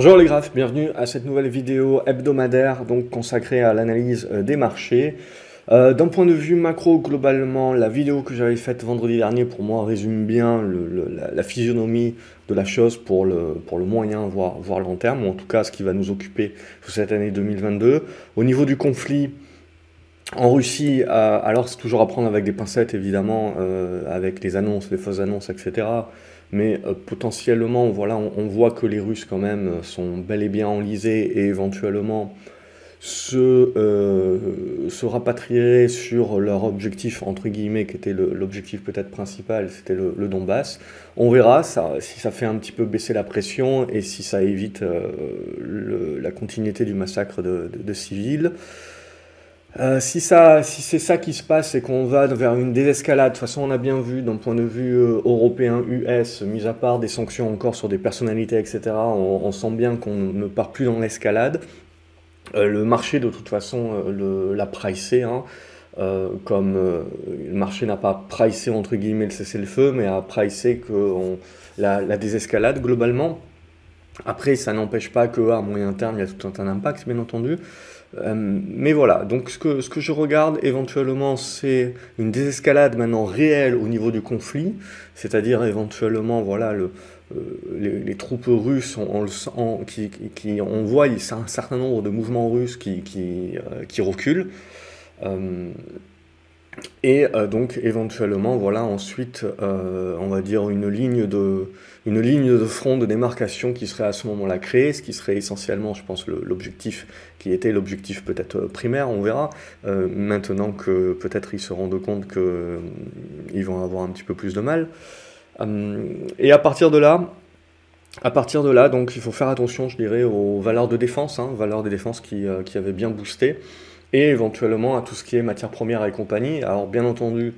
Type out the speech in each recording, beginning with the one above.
Bonjour les graphes, bienvenue à cette nouvelle vidéo hebdomadaire donc consacrée à l'analyse euh, des marchés. Euh, d'un point de vue macro, globalement, la vidéo que j'avais faite vendredi dernier pour moi résume bien la, physionomie de la chose pour le, pour le moyen, voire, voire long terme, ou en tout cas ce qui va nous occuper cette année 2022. Au niveau du conflit, en Russie, euh, alors c'est toujours à prendre avec des pincettes évidemment, avec les annonces, les fausses annonces, etc mais euh, potentiellement, voilà, on, voit que les Russes quand même euh, sont bel et bien enlisés et éventuellement se, euh, se rapatrieraient sur leur objectif, entre guillemets, qui était l'objectif peut-être principal, c'était le, Donbass. On verra si ça fait un petit peu baisser la pression et si ça évite la continuité du massacre de civils. Euh, si, ça, si c'est ça qui se passe et qu'on va vers une désescalade, de toute façon on a bien vu d'un point de vue euh, européen, US, mis à part des sanctions encore sur des personnalités, etc., on, sent bien qu'on ne part plus dans l'escalade. Euh, le marché de toute façon l'a pricé, hein, comme le marché n'a pas pricé entre guillemets le cessez-le-feu, mais a pricé que la, la désescalade globalement. Après, ça n'empêche pas qu'à moyen terme, il y a tout un impact, bien entendu. Euh, mais voilà, donc ce que, je regarde éventuellement, c'est une désescalade maintenant réelle au niveau du conflit, c'est-à-dire éventuellement, voilà, le, euh, les, troupes russes, on, qui, qui, on voit un certain nombre de mouvements russes qui, euh, qui reculent. Et euh, donc éventuellement, voilà ensuite, euh, on va dire une ligne, de, une ligne de front de démarcation qui serait à ce moment-là créée, ce qui serait essentiellement, je pense, l'objectif qui était l'objectif peut-être primaire, on verra. Euh, maintenant que peut-être ils se rendent compte qu'ils vont avoir un petit peu plus de mal. et à partir de là, à partir de là, donc il faut faire attention, je dirais, aux valeurs de défense, hein, valeurs de défense qui, qui avaient bien boosté et éventuellement à tout ce qui est matière première et compagnie. Alors bien entendu,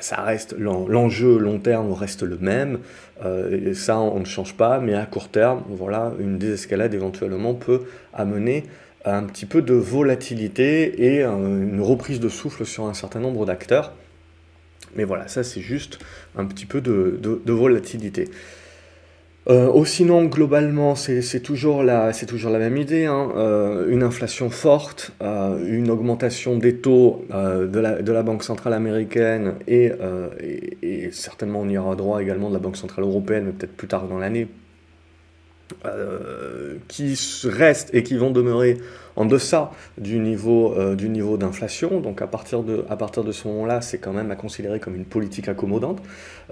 ça reste l'enjeu long terme reste le même, euh, ça on ne change pas, mais à court terme, voilà, une désescalade éventuellement peut amener un petit peu de volatilité et une reprise de souffle sur un certain nombre d'acteurs. Mais voilà, ça c'est juste un petit peu de volatilité. Euh, sinon, globalement, c'est toujours, la, même idée. Hein. Euh, une inflation forte, euh, une augmentation des taux euh, de la, Banque centrale américaine et, et, et, certainement on y aura droit également de la Banque centrale européenne, mais peut-être plus tard dans l'année, qui restent et qui vont demeurer en deçà du niveau, euh, d'inflation. Donc à partir de, ce moment-là, c'est quand même à considérer comme une politique accommodante.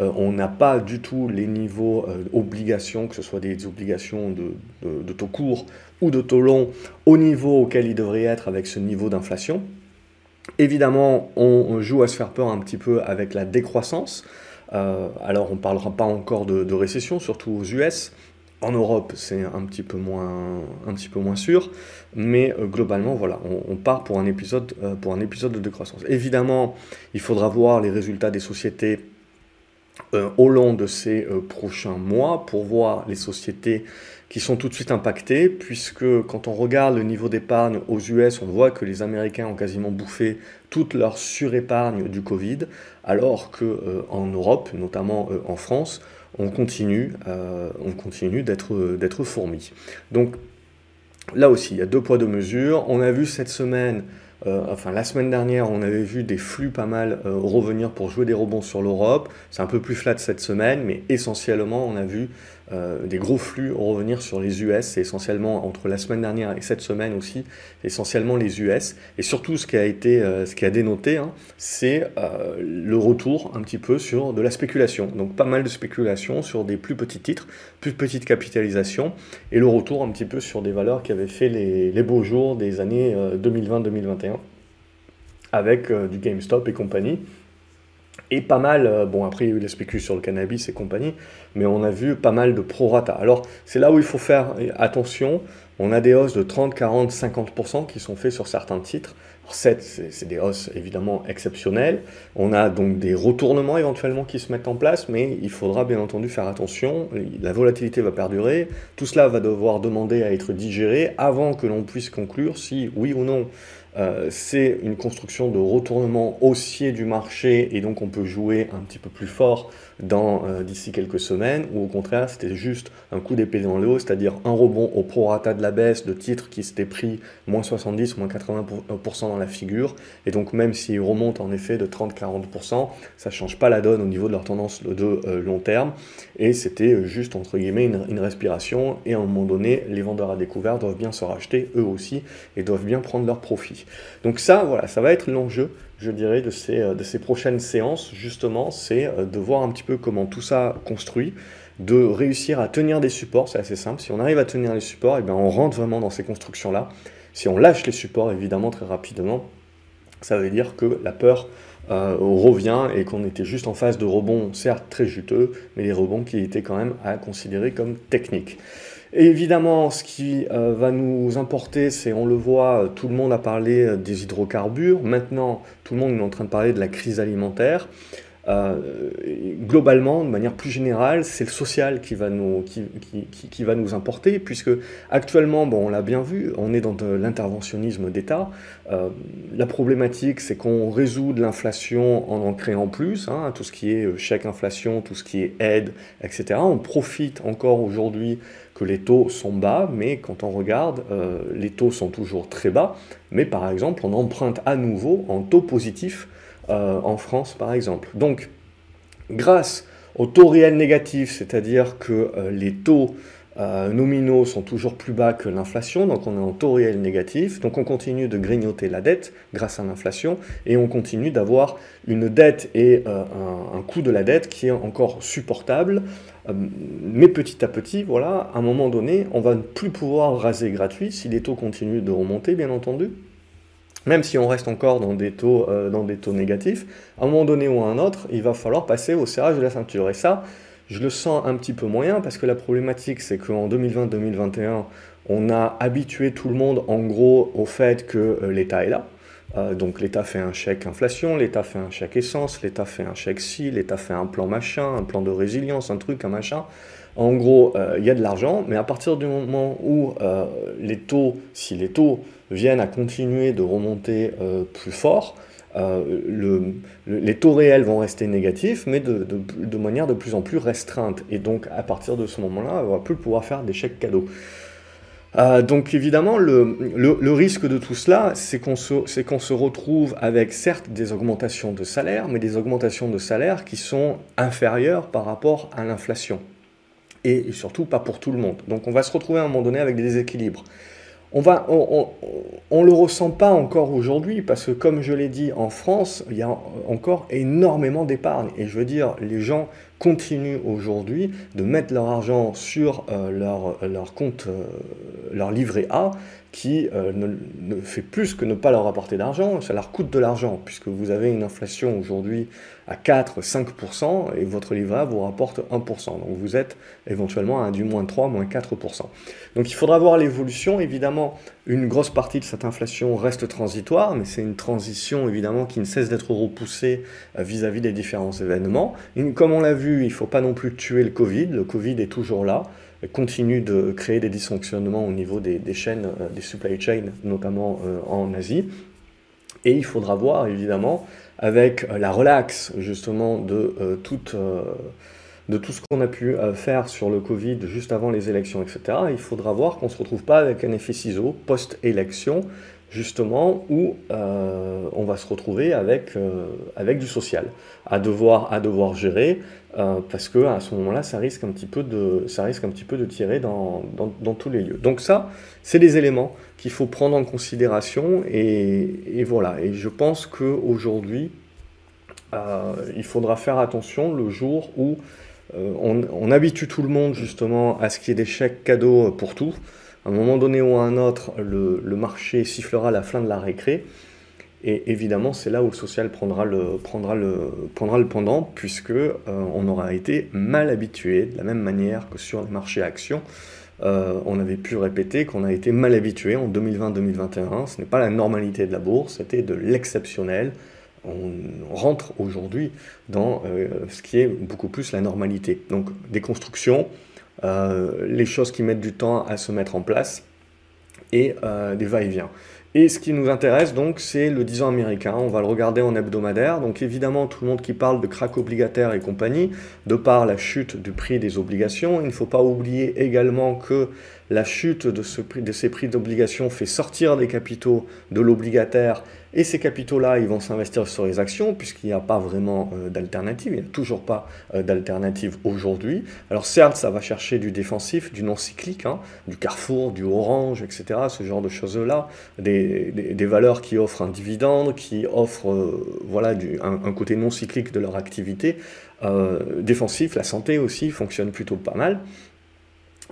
Euh, on n'a pas du tout les niveaux euh, que ce soit des obligations de, taux court ou de taux long, au niveau auquel il devrait être avec ce niveau d'inflation. Évidemment, on joue à se faire peur un petit peu avec la décroissance. alors, on ne parlera pas encore de, récession, surtout aux US, en Europe, c'est un petit peu moins, sûr, mais euh, globalement, voilà, on, part pour un épisode, euh, pour un épisode de décroissance. Évidemment, il faudra voir les résultats des sociétés euh, au long de ces prochains mois pour voir les sociétés qui sont tout de suite impactées, puisque quand on regarde le niveau d'épargne aux US, on voit que les Américains ont quasiment bouffé toute leur surépargne du Covid, alors que en Europe, notamment en France, on continue, euh, on continue d'être, d'être fourmi. Donc là aussi, il y a deux poids, deux mesures. On a vu cette semaine, euh, enfin la semaine dernière, on avait vu des flux pas mal euh, revenir pour jouer des rebonds sur l'Europe. C'est un peu plus flat cette semaine, mais essentiellement, on a vu euh, des gros flux revenir sur les US. C'est essentiellement entre la semaine dernière et cette semaine aussi, essentiellement les US. Et surtout, ce qui a été, euh, ce qui a dénoté, hein, c'est euh, le retour un petit peu sur de la spéculation. Donc pas mal de spéculation sur des plus petits titres, plus petites capitalisations, et le retour un petit peu sur des valeurs qui avaient fait les, les beaux jours des années 2020-2021 avec du GameStop et compagnie. Et pas mal, euh, bon après il y a eu les spécules sur le cannabis et compagnie, mais on a vu pas mal de prorata. Alors c'est là où il faut faire attention, on a des hausses de 30, 40, 50% qui sont faits sur certains titres. 7, c'est des hausses évidemment exceptionnelles. On a donc des retournements éventuellement qui se mettent en place, mais il faudra bien entendu faire attention. La volatilité va perdurer. Tout cela va devoir demander à être digéré avant que l'on puisse conclure si, oui ou non, euh, c'est une construction de retournement haussier du marché et donc on peut jouer un petit peu plus fort euh, d'ici quelques semaines, ou au contraire c'était juste un coup d'épée dans le haut, c'est-à-dire un rebond au prorata de la baisse de titres qui s'étaient pris moins 70, moins 80% dans la figure, et donc même s'ils remontent en effet de 30-40%, ça change pas la donne au niveau de leur tendance de euh, long terme, et c'était juste entre guillemets une, respiration, et à un moment donné, les vendeurs à découvert doivent bien se racheter eux aussi, et doivent bien prendre leur profit. Donc ça, voilà, ça va être l'enjeu je dirais, de ces, euh, de ces prochaines séances, justement, c'est euh, de voir un petit peu comment tout ça construit, de réussir à tenir des supports, c'est assez simple. Si on arrive à tenir les supports, et eh bien on rentre vraiment dans ces constructions-là. Si on lâche les supports, évidemment, très rapidement, ça veut dire que la peur euh, revient et qu'on était juste en phase de rebond, certes très juteux, mais des rebonds qui étaient quand même à considérer comme techniques évidemment, ce qui euh, va nous importer, c'est, on le voit, euh, tout le monde a parlé euh, des hydrocarbures. Maintenant, tout le monde est en train de parler de la crise alimentaire. globalement, de manière plus générale, c'est le social qui va nous, qui, importer, puisque actuellement, on l'a bien vu, on est dans l'interventionnisme d'État. la problématique, c'est qu'on résout de l'inflation en en créant plus, hein, tout ce qui est chèque inflation, tout ce qui est aide, etc. On profite encore aujourd'hui que les taux sont bas, mais quand on regarde, euh, les taux sont toujours très bas. Mais par exemple, on emprunte à nouveau en taux positif euh, en France, par exemple. Donc, grâce aux taux réels négatifs, c'est-à-dire que euh, les taux nominaux sont toujours plus bas que l'inflation, donc on est en taux réel négatif, donc on continue de grignoter la dette grâce à l'inflation, et on continue d'avoir une dette et un, coût de la dette qui est encore supportable, mais petit à petit, voilà, à un moment donné, on va ne plus pouvoir raser gratuit si les taux continuent de remonter, bien entendu, même si on reste encore dans des, taux, dans des taux négatifs, à un moment donné ou à un autre, il va falloir passer au serrage de la ceinture. Et ça, je le sens un petit peu moyen parce que la problématique, c'est qu'en 2020-2021, on a habitué tout le monde en gros au fait que euh, l'État est là. Euh, donc l'État fait un chèque inflation, l'État fait un chèque essence, l'État fait un chèque ci, l'État fait un plan machin, un plan de résilience, un truc, un machin. En gros, euh, il y a de l'argent, mais à partir du moment où les taux, si les taux viennent à continuer de remonter plus fort, euh, le, les taux réels vont rester négatifs, mais de, manière de plus en plus restreinte. Et donc, à partir de ce moment-là, on va plus pouvoir faire des chèques cadeaux. Euh, donc évidemment, le, risque de tout cela, c'est qu'on se, retrouve avec certes des augmentations de salaire, mais des augmentations de salaire qui sont inférieures par rapport à l'inflation. Et surtout pas pour tout le monde. Donc on va se retrouver à un moment donné avec des déséquilibres on va, on, le ressent pas encore aujourd'hui parce que comme je l'ai dit, en France, il y a encore énormément d'épargne. Et je veux dire, les gens continuent aujourd'hui de mettre leur argent sur euh, leur, leur, compte, euh, leur livret A, qui euh, ne, fait plus que ne pas leur apporter d'argent, ça leur coûte de l'argent, puisque vous avez une inflation aujourd'hui à 4-5%, et votre livret vous rapporte 1%. Donc vous êtes éventuellement à du moins 3, moins 4%. Donc il faudra voir l'évolution. Évidemment, une grosse partie de cette inflation reste transitoire, mais c'est une transition évidemment qui ne cesse d'être repoussée euh, vis-à-vis des différents événements. comme on l'a vu, il ne faut pas non plus tuer le Covid. Le Covid est toujours là continue de créer des dysfonctionnements au niveau des, chaînes, euh, des supply chains, notamment euh, en Asie. Et il faudra voir, évidemment, avec euh, la relaxe, justement, de, tout ce qu'on a pu faire sur le Covid juste avant les élections, etc., il faudra voir qu'on ne se retrouve pas avec un effet ciseau post-élection, justement, où on va se retrouver avec, du social, à devoir gérer, euh, parce que à ce moment-là, ça risque un petit peu de, ça risque un petit peu de tirer dans, tous les lieux. Donc ça, c'est des éléments qu'il faut prendre en considération et, voilà. Et je pense qu'aujourd'hui, euh, il faudra faire attention le jour où euh, on, on, habitue tout le monde justement à ce qu'il y ait des chèques cadeaux pour tout. À un moment donné ou à un autre, le, le marché sifflera la fin de la récré. Et évidemment, c'est là où le social prendra le, prendra le, prendra le pendant, puisque euh, on aura été mal habitué, de la même manière que sur les marchés actions. Euh, on avait pu répéter qu'on a été mal habitué en 2020-2021. Ce n'est pas la normalité de la bourse, c'était de l'exceptionnel. On rentre aujourd'hui dans euh, ce qui est beaucoup plus la normalité. Donc des constructions, les choses qui mettent du temps à se mettre en place et des va-et-vient. Et ce qui nous intéresse donc, c'est le 10 ans américain. On va le regarder en hebdomadaire. Donc évidemment, tout le monde qui parle de crack obligataire et compagnie, de par la chute du prix des obligations, il ne faut pas oublier également que la chute de, ces prix d'obligation fait sortir des capitaux de l'obligataire et ces capitaux-là, ils vont s'investir sur les actions puisqu'il n'y a pas vraiment euh, d'alternative, il n'y a toujours pas euh, d'alternative aujourd'hui. Alors certes, ça va chercher du défensif, du non cyclique, hein, du Carrefour, du Orange, etc., ce genre de choses-là, des, valeurs qui offrent un dividende, qui offrent euh, voilà, du, un, côté non cyclique de leur activité. défensif, la santé aussi fonctionne plutôt pas mal.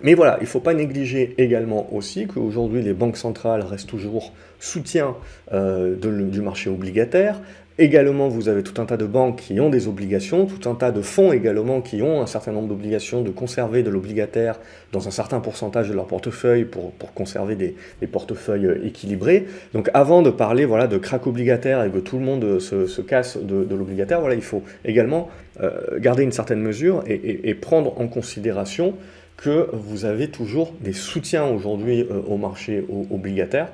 Mais voilà, il ne faut pas négliger également aussi qu'aujourd'hui les banques centrales restent toujours soutien euh, du marché obligataire. Également, vous avez tout un tas de banques qui ont des obligations, tout un tas de fonds également qui ont un certain nombre d'obligations de conserver de l'obligataire dans un certain pourcentage de leur portefeuille pour, conserver des, portefeuilles équilibrés. Donc avant de parler voilà, de crack obligataire et que tout le monde se, casse de, l'obligataire, il faut également euh, garder une certaine mesure et prendre en considération que vous avez toujours des soutiens aujourd'hui euh, au marché obligataire.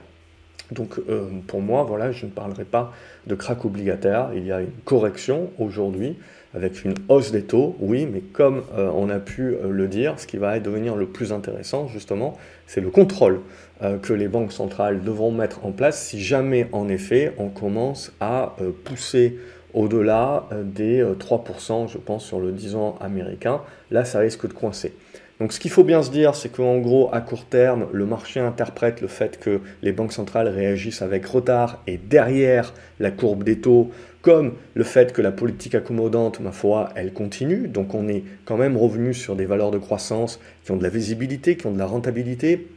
Donc euh, pour moi, voilà, je ne parlerai pas de crack obligataire. Il y a une correction aujourd'hui avec une hausse des taux, oui, mais comme euh, on a pu le dire, ce qui va devenir le plus intéressant, justement, c'est le contrôle que les banques centrales devront mettre en place si jamais, en effet, on commence à pousser au-delà des 3%, je pense, sur le 10 ans américain. Là, ça risque de coincer. Donc ce qu'il faut bien se dire, c'est qu'en gros, à court terme, le marché interprète le fait que les banques centrales réagissent avec retard et derrière la courbe des taux, comme le fait que la politique accommodante, ma foi, elle continue. Donc on est quand même revenu sur des valeurs de croissance qui ont de la visibilité, qui ont de la rentabilité,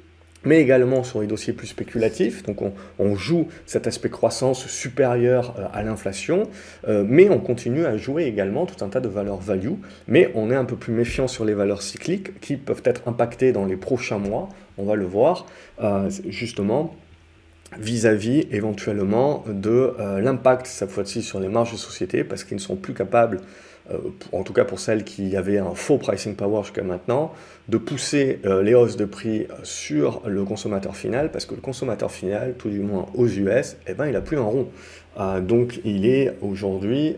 mais également sur les dossiers plus spéculatifs. Donc on, joue cet aspect croissance supérieur euh, à l'inflation, euh, mais on continue à jouer également tout un tas de valeurs value, mais on est un peu plus méfiant sur les valeurs cycliques qui peuvent être impactées dans les prochains mois, on va le voir, euh, justement vis-à-vis éventuellement de l'impact cette fois-ci sur les marges de société parce qu'ils ne sont plus capables euh, en tout cas pour celles qui avaient un faux pricing power jusqu'à maintenant, de pousser euh, les hausses de prix euh, sur le consommateur final, parce que le consommateur final, tout du moins aux US, eh ben, il n'a plus un rond. donc il est aujourd'hui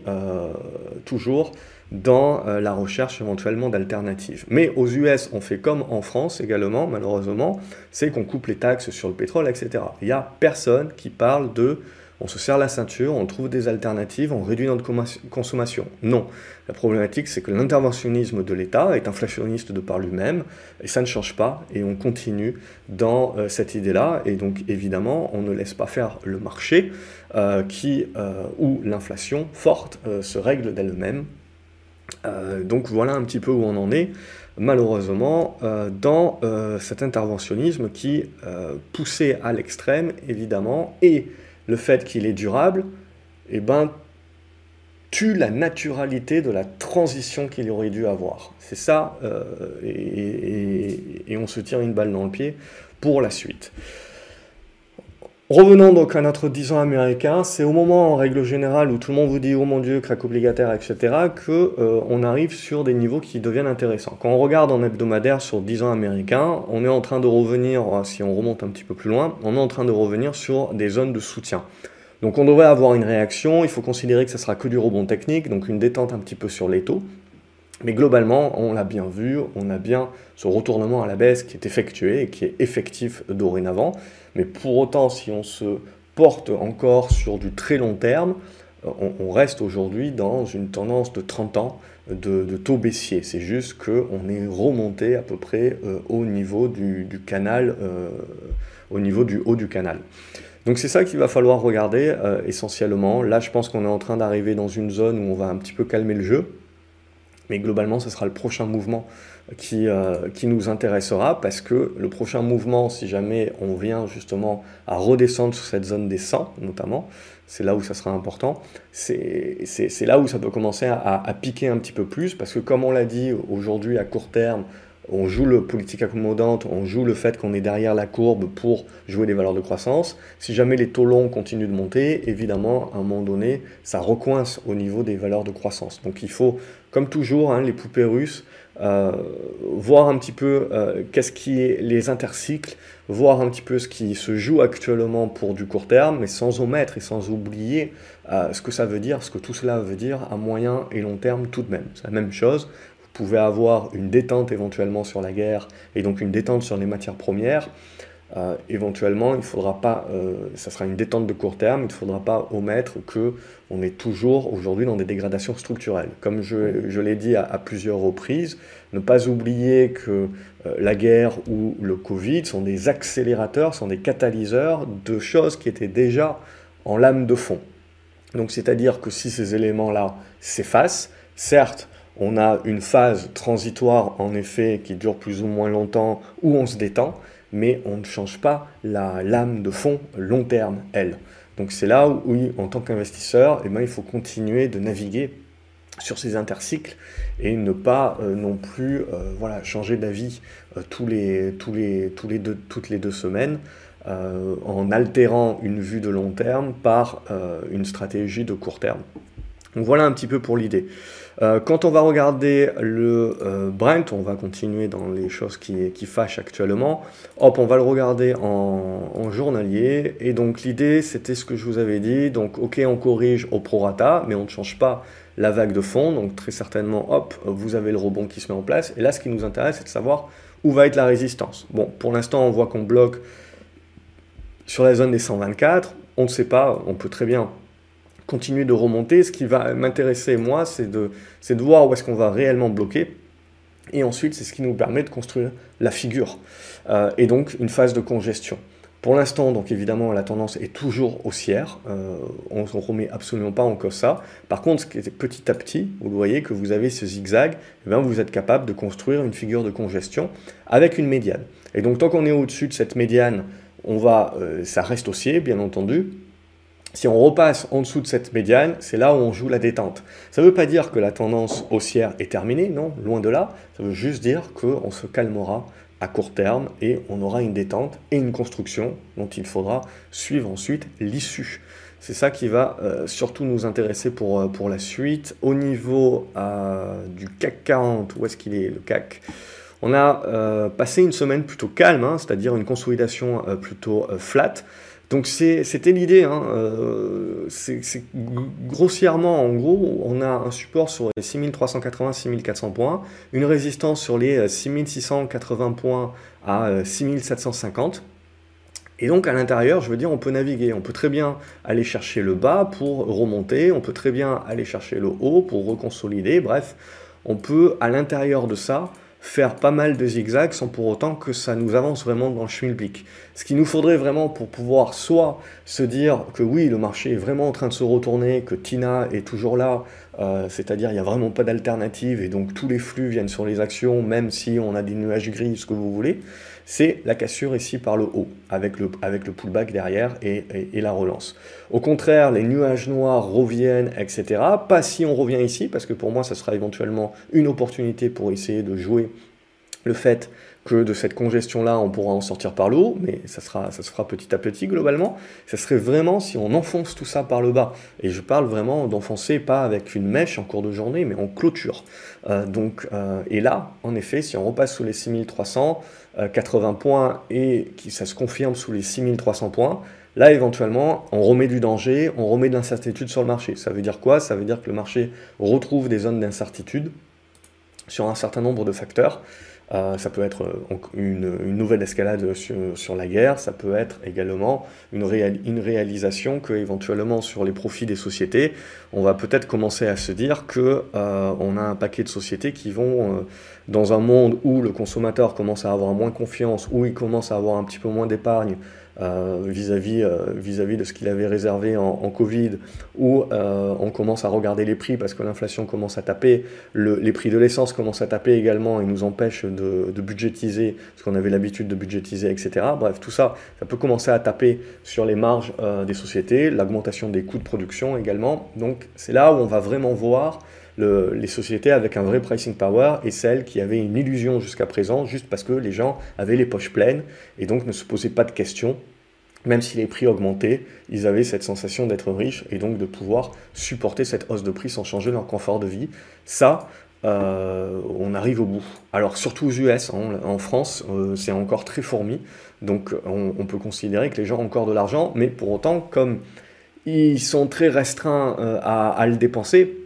toujours dans la recherche éventuellement d'alternatives. Mais aux US, on fait comme en France également, malheureusement, c'est qu'on coupe les taxes sur le pétrole, etc. Il n'y a personne qui parle de on se serre la ceinture, on trouve des alternatives, on réduit notre consommation. Non. La problématique, c'est que l'interventionnisme de l'État est inflationniste de par lui-même, et ça ne change pas, et on continue dans euh, cette idée-là, et donc évidemment, on ne laisse pas faire le marché, euh, qui, euh, où l'inflation forte se règle d'elle-même. donc voilà un petit peu où on en est, malheureusement, dans cet interventionnisme qui, poussé à l'extrême, évidemment, et le fait qu'il est durable, eh ben, tue la naturalité de la transition qu'il aurait dû avoir. C'est ça, euh, et, on se tire une balle dans le pied pour la suite. Revenons donc à notre 10 ans américain, c'est au moment en règle générale où tout le monde vous dit oh mon dieu, crack obligataire, etc., que euh, on arrive sur des niveaux qui deviennent intéressants. Quand on regarde en hebdomadaire sur 10 ans américain, on est en train de revenir, euh, si on remonte un petit peu plus loin, on est en train de revenir sur des zones de soutien. Donc on devrait avoir une réaction, il faut considérer que ce sera que du rebond technique, donc une détente un petit peu sur les taux. Mais globalement, on l'a bien vu, on a bien ce retournement à la baisse qui est effectué et qui est effectif dorénavant. Mais pour autant, si on se porte encore sur du très long terme, euh, on, reste aujourd'hui dans une tendance de 30 ans de, taux baissier. C'est juste qu'on est remonté à peu près euh, au niveau du, canal, euh, au niveau du haut du canal. Donc c'est ça qu'il va falloir regarder essentiellement. Là, je pense qu'on est en train d'arriver dans une zone où on va un petit peu calmer le jeu. Mais globalement, ce sera le prochain mouvement qui, euh, qui nous intéressera parce que le prochain mouvement, si jamais on vient justement à redescendre sur cette zone des 100 notamment, c'est là où ça sera important, c'est là où ça peut commencer à, piquer un petit peu plus parce que comme on l'a dit aujourd'hui à court terme, on joue le politique accommodante, on joue le fait qu'on est derrière la courbe pour jouer des valeurs de croissance. Si jamais les taux longs continuent de monter, évidemment, à un moment donné, ça recoince au niveau des valeurs de croissance. Donc il faut, comme toujours, hein, les poupées russes, euh, voir un petit peu euh, qu'est-ce qui est les intercycles, voir un petit peu ce qui se joue actuellement pour du court terme, mais sans omettre et sans oublier euh, ce que ça veut dire, ce que tout cela veut dire à moyen et long terme tout de même. C'est la même chose. Pouvez avoir une détente éventuellement sur la guerre et donc une détente sur les matières premières. Euh, éventuellement, il faudra pas, euh, ça sera une détente de court terme, il ne faudra pas omettre que on est toujours aujourd'hui dans des dégradations structurelles. Comme je, l'ai dit à, plusieurs reprises, ne pas oublier que euh, la guerre ou le Covid sont des accélérateurs, sont des catalyseurs de choses qui étaient déjà en lame de fond. Donc c'est-à-dire que si ces éléments-là s'effacent, certes, on a une phase transitoire en effet qui dure plus ou moins longtemps où on se détend, mais on ne change pas la lame de fond long terme, elle. Donc c'est là où, oui, en tant qu'investisseur, eh ben, il faut continuer de naviguer sur ces intercycles et ne pas euh, non plus euh, voilà, changer d'avis euh, tous les, les, les deux, toutes les deux semaines en altérant une vue de long terme par une stratégie de court terme. Donc voilà un petit peu pour l'idée. Euh, quand on va regarder le euh, Brent, on va continuer dans les choses qui, qui, fâchent actuellement. Hop, on va le regarder en, journalier. Et donc l'idée, c'était ce que je vous avais dit. Donc ok, on corrige au prorata, mais on ne change pas la vague de fond. Donc très certainement, hop, vous avez le rebond qui se met en place. Et là, ce qui nous intéresse, c'est de savoir où va être la résistance. Bon, pour l'instant, on voit qu'on bloque sur la zone des 124. On ne sait pas, on peut très bien continuer de remonter. Ce qui va m'intéresser, moi, c'est de, de voir où est-ce qu'on va réellement bloquer. Et ensuite, c'est ce qui nous permet de construire la figure. Euh, et donc, une phase de congestion. Pour l'instant, donc évidemment, la tendance est toujours haussière. Euh, on ne remet absolument pas en cause ça. Par contre, petit à petit, vous voyez que vous avez ce zigzag, eh bien, vous êtes capable de construire une figure de congestion avec une médiane. Et donc, tant qu'on est au-dessus de cette médiane, on va, euh, ça reste haussier, bien entendu, si on repasse en dessous de cette médiane, c'est là où on joue la détente. Ça ne veut pas dire que la tendance haussière est terminée, non, loin de là. Ça veut juste dire qu'on se calmera à court terme et on aura une détente et une construction dont il faudra suivre ensuite l'issue. C'est ça qui va euh, surtout nous intéresser pour, euh, pour la suite. Au niveau euh, du CAC 40, où est-ce qu'il est le CAC? On a passé une semaine plutôt calme, hein, c'est-à-dire une consolidation plutôt flat. Donc c'était l'idée. Hein, euh, grossièrement, en gros, on a un support sur les 6380-6400 points, une résistance sur les 6680 euh, points à 6750. Euh, Et donc à l'intérieur, je veux dire, on peut naviguer. On peut très bien aller chercher le bas pour remonter. On peut très bien aller chercher le haut pour reconsolider. Bref, on peut à l'intérieur de ça faire pas mal de zigzags sans pour autant que ça nous avance vraiment dans le schmilblick. Ce qu'il nous faudrait vraiment pour pouvoir soit se dire que oui, le marché est vraiment en train de se retourner, que Tina est toujours là, euh, c'est-à-dire il n'y a vraiment pas d'alternative et donc tous les flux viennent sur les actions, même si on a des nuages gris, ce que vous voulez, c'est la cassure ici par le haut, avec le, pullback derrière et, et, la relance. Au contraire, les nuages noirs reviennent, etc. Pas si on revient ici, parce que pour moi, ça sera éventuellement une opportunité pour essayer de jouer le fait que de cette congestion-là, on pourra en sortir par le haut, mais ça, sera, ça se fera petit à petit globalement. Ça serait vraiment si on enfonce tout ça par le bas. Et je parle vraiment d'enfoncer, pas avec une mèche en cours de journée, mais en clôture. Euh, donc, euh, et là, en effet, si on repasse sous les 6300, 80 euh, points et que ça se confirme sous les 6300 points, là, éventuellement, on remet du danger, on remet de l'incertitude sur le marché. Ça veut dire quoi? Ça veut dire que le marché retrouve des zones d'incertitude sur un certain nombre de facteurs. Euh, ça peut être euh, une, nouvelle escalade sur, la guerre, ça peut être également une, réalisation que éventuellement sur les profits des sociétés, on va peut-être commencer à se dire que euh, on a un paquet de sociétés qui vont dans un monde où le consommateur commence à avoir moins confiance, où il commence à avoir un petit peu moins d'épargne, euh, vis-à-vis euh, vis-à-vis de ce qu'il avait réservé en, Covid, où euh, on commence à regarder les prix parce que l'inflation commence à taper, les prix de l'essence commencent à taper également et nous empêchent de, de budgétiser ce qu'on avait l'habitude de budgétiser, etc. Bref, tout ça, ça peut commencer à taper sur les marges des sociétés, l'augmentation des coûts de production également. Donc c'est là où on va vraiment voir les sociétés avec un vrai pricing power et celles qui avaient une illusion jusqu'à présent, juste parce que les gens avaient les poches pleines et donc ne se posaient pas de questions. Même si les prix augmentaient, ils avaient cette sensation d'être riches et donc de pouvoir supporter cette hausse de prix sans changer leur confort de vie. Ça, euh, on arrive au bout. Alors surtout aux US, hein, en France, euh, c'est encore très fourmi, donc on, peut considérer que les gens ont encore de l'argent, mais pour autant, comme ils sont très restreints euh, à, le dépenser,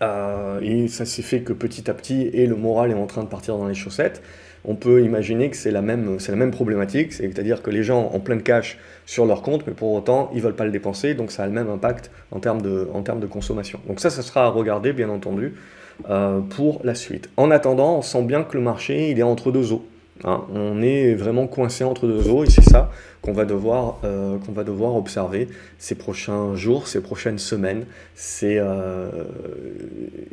et ça s'est fait que petit à petit, et le moral est en train de partir dans les chaussettes, on peut imaginer que c'est la même, c'est la même problématique, c'est-à-dire que les gens ont plein de cash sur leur compte, mais pour autant, ils ne veulent pas le dépenser, donc ça a le même impact en termes de, en termes de consommation. Donc ça, ça sera à regarder, bien entendu. Euh, pour la suite. En attendant, on sent bien que le marché il est entre deux eaux. Hein. On est vraiment coincé entre deux eaux et c'est ça qu'on va, devoir, euh, va devoir observer ces prochains jours, ces prochaines semaines. C'est, euh,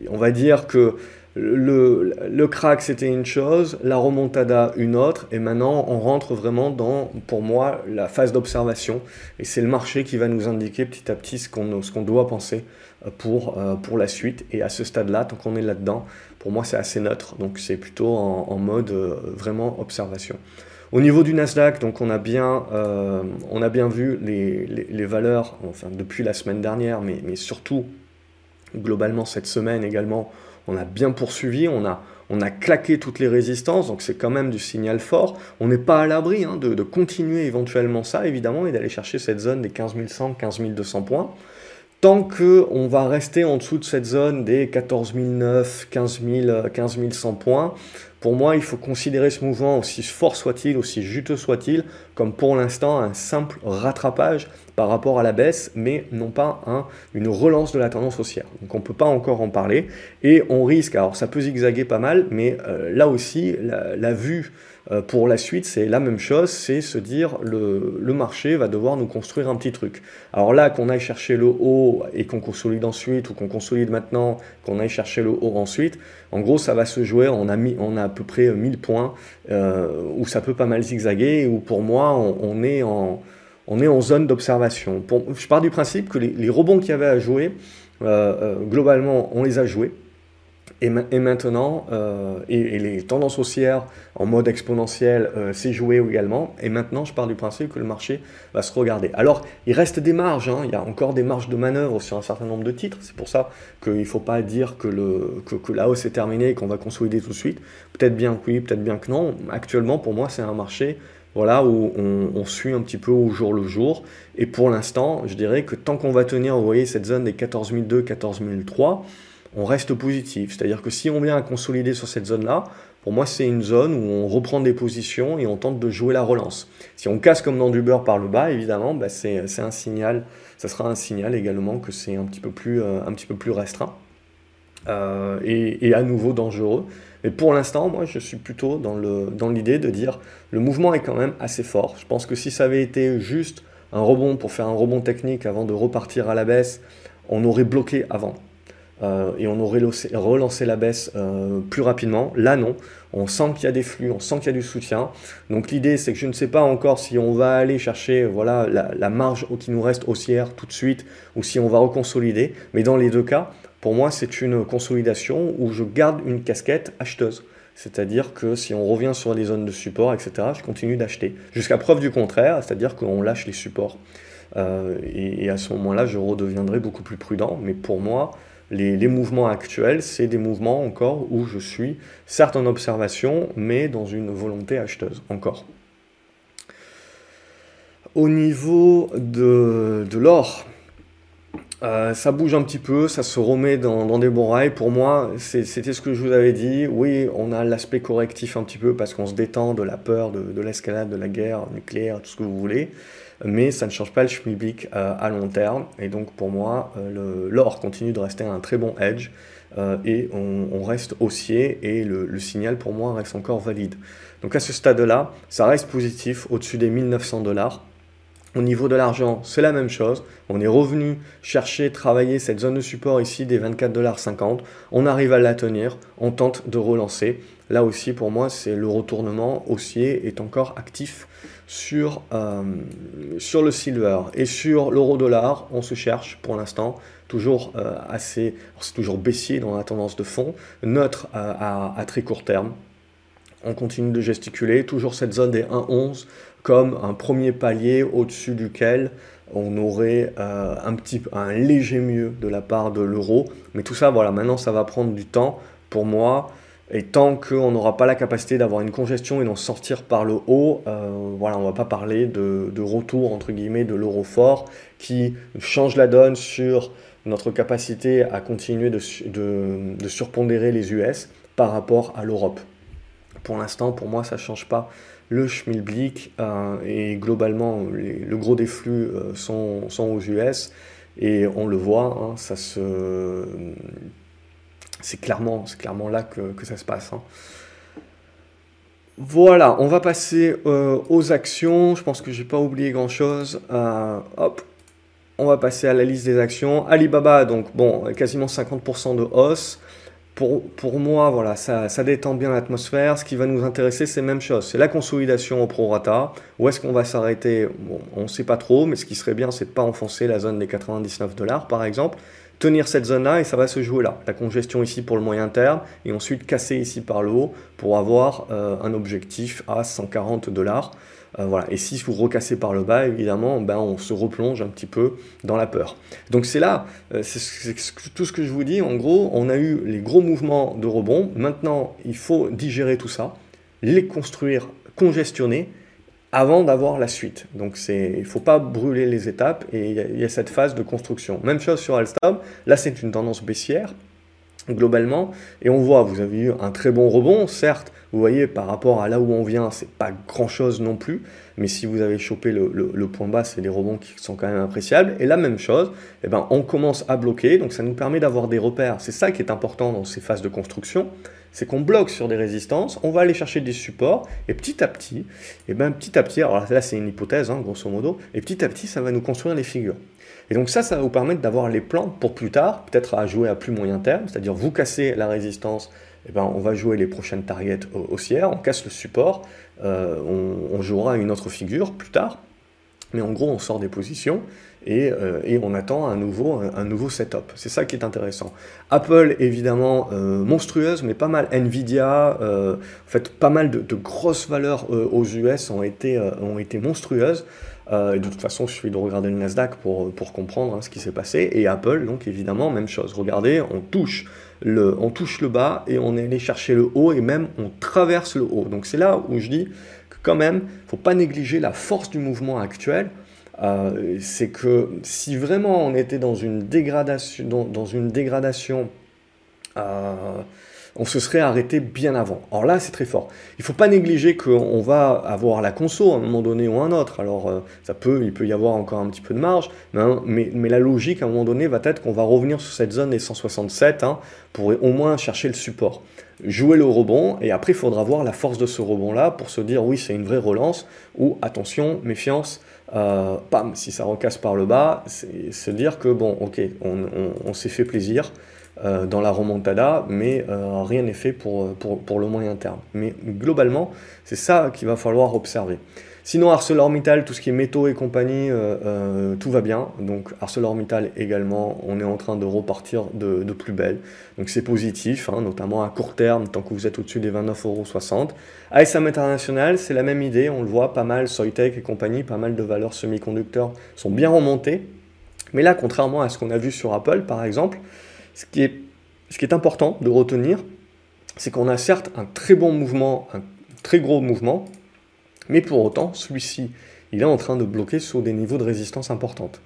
on va dire que le, le crack c'était une chose, la remontada une autre, et maintenant on rentre vraiment dans, pour moi, la phase d'observation. Et c'est le marché qui va nous indiquer petit à petit ce qu'on, doit penser pour, euh, pour la suite. Et à ce stade-là, tant qu'on est là-dedans, pour moi, c'est assez neutre. Donc, c'est plutôt en, mode euh, vraiment observation. Au niveau du Nasdaq, donc on a bien, euh, on a bien vu les, valeurs, enfin depuis la semaine dernière, mais, mais, surtout globalement cette semaine également, on a bien poursuivi, on a, on a claqué toutes les résistances, donc c'est quand même du signal fort. On n'est pas à l'abri hein, de, de, continuer éventuellement ça, évidemment, et d'aller chercher cette zone des 15 100, 15 200 points. Tant qu'on va rester en dessous de cette zone des 14 009, 15, 100 points, pour moi, il faut considérer ce mouvement, aussi fort soit-il, aussi juteux soit-il, comme pour l'instant un simple rattrapage par rapport à la baisse, mais non pas une relance de la tendance haussière. Donc on ne peut pas encore en parler, et on risque, alors ça peut zigzaguer pas mal, mais euh, là aussi, la vue euh, pour la suite, c'est la même chose, c'est se dire le, marché va devoir nous construire un petit truc. Alors là, qu'on aille chercher le haut et qu'on consolide ensuite, ou qu'on consolide maintenant, qu'on aille chercher le haut ensuite, en gros, ça va se jouer, on a, mis, on a à peu près 1000 points, euh, où ça peut pas mal zigzaguer, où pour moi, on, est, en, on est en zone d'observation. Je pars du principe que les, rebonds qu'il y avait à jouer, euh, globalement, on les a joués. Et, maintenant, euh, et, les tendances haussières en mode exponentiel, euh, c'est joué également. Et maintenant, je pars du principe que le marché va se regarder. Alors, il reste des marges, hein. il y a encore des marges de manœuvre sur un certain nombre de titres. C'est pour ça qu'il ne faut pas dire que, le, que, la hausse est terminée et qu'on va consolider tout de suite. Peut-être bien que oui, peut-être bien que non. Actuellement, pour moi, c'est un marché voilà, où on, on, suit un petit peu au jour le jour. Et pour l'instant, je dirais que tant qu'on va tenir, vous voyez, cette zone des 14 002, 14 003, on reste positif. C'est-à-dire que si on vient à consolider sur cette zone-là, pour moi, c'est une zone où on reprend des positions et on tente de jouer la relance. Si on casse comme dans du beurre par le bas, évidemment, bah, c'est un signal, ça sera un signal également que c'est un, petit peu plus, euh, restreint euh, et, à nouveau dangereux. Mais pour l'instant, moi, je suis plutôt dans l'idée de dire le mouvement est quand même assez fort. Je pense que si ça avait été juste un rebond pour faire un rebond technique avant de repartir à la baisse, on aurait bloqué avant. Euh, et on aurait relancé la baisse euh, plus rapidement. Là, non. On sent qu'il y a des flux, on sent qu'il y a du soutien. Donc l'idée, c'est que je ne sais pas encore si on va aller chercher voilà, la, marge qui nous reste haussière tout de suite ou si on va reconsolider. Mais dans les deux cas, pour moi, c'est une consolidation où je garde une casquette acheteuse. C'est-à-dire que si on revient sur les zones de support, etc., je continue d'acheter. Jusqu'à preuve du contraire, c'est-à-dire qu'on lâche les supports. Euh, et, et, à ce moment-là, je redeviendrai beaucoup plus prudent. Mais pour moi, les, mouvements actuels, c'est des mouvements encore où je suis certes en observation, mais dans une volonté acheteuse encore. Au niveau de, l'or, euh, ça bouge un petit peu, ça se remet dans, des bons rails. Pour moi, c'était ce que je vous avais dit. Oui, on a l'aspect correctif un petit peu parce qu'on se détend de la peur, de l'escalade, de la guerre nucléaire, tout ce que vous voulez mais ça ne change pas le schmilblick euh, à long terme. Et donc pour moi, euh, l'or continue de rester un très bon edge euh, et on, reste haussier et le, signal pour moi reste encore valide. Donc à ce stade-là, ça reste positif au-dessus des 1900 dollars. Au niveau de l'argent, c'est la même chose. On est revenu chercher, travailler cette zone de support ici des 24,50$. On arrive à la tenir, on tente de relancer. là aussi pour moi c'est le retournement haussier est encore actif sur, euh, sur le silver et sur l'euro dollar on se cherche pour l'instant toujours euh, assez c'est toujours baissier dans la tendance de fond neutre à, à, très court terme on continue de gesticuler toujours cette zone des 1,11 comme un premier palier au-dessus duquel on aurait euh, un, petit, un léger mieux de la part de l'euro. Mais tout ça, voilà, maintenant ça va prendre du temps pour moi. Et tant qu'on n'aura pas la capacité d'avoir une congestion et d'en sortir par le haut, euh, voilà, on ne va pas parler de, retour entre guillemets de l'euro fort qui change la donne sur notre capacité à continuer de, de surpondérer les US par rapport à l'Europe. Pour l'instant, pour moi, ça ne change pas le schmilblick euh, et globalement le gros des flux euh, sont, aux US et on le voit, hein, ça se, c'est clairement, là que, ça se passe. Hein. Voilà, on va passer euh, aux actions. Je pense que j'ai pas oublié grand chose. hop, on va passer à la liste des actions. Alibaba, donc bon, quasiment 50% de hausse pour, moi, voilà, ça, détend bien l'atmosphère. Ce qui va nous intéresser, c'est même chose. C'est la consolidation au prorata. Où est-ce qu'on va s'arrêter? On ne sait pas trop, mais ce qui serait bien, c'est de ne pas enfoncer la zone des 99 dollars, par exemple. Tenir cette zone-là et ça va se jouer là. La congestion ici pour le moyen terme et ensuite casser ici par le haut pour avoir euh, un objectif à 140 dollars. Euh, voilà. Et si vous recassez par le bas, évidemment, ben, on se replonge un petit peu dans la peur. Donc c'est là, euh, c'est tout ce que je vous dis. En gros, on a eu les gros mouvements de rebond. Maintenant, il faut digérer tout ça, les construire, congestionner avant d'avoir la suite. Donc il ne faut pas brûler les étapes et il y, a cette phase de construction. Même chose sur Alstom, là c'est une tendance baissière globalement. Et on voit, vous avez eu un très bon rebond, certes, vous voyez, par rapport à là où on vient, c'est pas grand chose non plus, mais si vous avez chopé le, point bas, c'est des rebonds qui sont quand même appréciables. Et la même chose, eh ben, on commence à bloquer, donc ça nous permet d'avoir des repères. C'est ça qui est important dans ces phases de construction, c'est qu'on bloque sur des résistances, on va aller chercher des supports, et petit à petit, et eh ben, petit à petit, alors là c'est une hypothèse, hein, grosso modo, et petit à petit, ça va nous construire les figures. Et donc ça, ça va vous permettre d'avoir les plans pour plus tard, peut-être à jouer à plus moyen terme, c'est-à-dire vous casser la résistance eh ben, on va jouer les prochaines targets haussières, on casse le support, euh, on, jouera une autre figure plus tard, mais en gros on sort des positions et, euh, on attend un nouveau, un, nouveau setup. C'est ça qui est intéressant. Apple évidemment euh, monstrueuse, mais pas mal. Nvidia, en fait pas mal de, grosses valeurs aux US ont été, ont été monstrueuses. Et de toute façon, il suffit de regarder le Nasdaq pour, pour comprendre hein, ce qui s'est passé. Et Apple, donc évidemment, même chose. Regardez, on touche on touche le bas et on est allé chercher le haut et même on traverse le haut. Donc c'est là où je dis que quand même, il ne faut pas négliger la force du mouvement actuel. Euh, c'est que si vraiment on était dans une dégradation, dans, une dégradation euh, on se serait arrêté bien avant. Alors là, c'est très fort. Il ne faut pas négliger qu'on va avoir la conso à un moment donné ou un autre. Alors, euh, ça peut, il peut y avoir encore un petit peu de marge, mais, mais, la logique à un moment donné va être qu'on va revenir sur cette zone des 167 hein, pour au moins chercher le support. Jouer le rebond, et après, il faudra voir la force de ce rebond-là pour se dire oui, c'est une vraie relance, ou attention, méfiance, euh, pam, si ça recasse par le bas, c'est se dire que bon, ok, on s'est fait plaisir, euh, dans la remontada, mais euh, rien n'est fait pour, pour, pour, le moyen terme. Mais globalement, c'est ça qu'il va falloir observer. Sinon, ArcelorMittal, tout ce qui est métaux et compagnie, euh, tout va bien. Donc ArcelorMittal également, on est en train de repartir de, de plus belle. Donc c'est positif, hein, notamment à court terme, tant que vous êtes au-dessus des 29,60€. ASM International, c'est la même idée, on le voit, pas mal, Soitec et compagnie, pas mal de valeurs semi-conducteurs sont bien remontées. Mais là, contrairement à ce qu'on a vu sur Apple, par exemple, ce qui est, important de retenir, c'est qu'on a certes un très bon mouvement, un très gros mouvement, mais pour autant, celui-ci, il est en train de bloquer sur des niveaux de résistance importantes.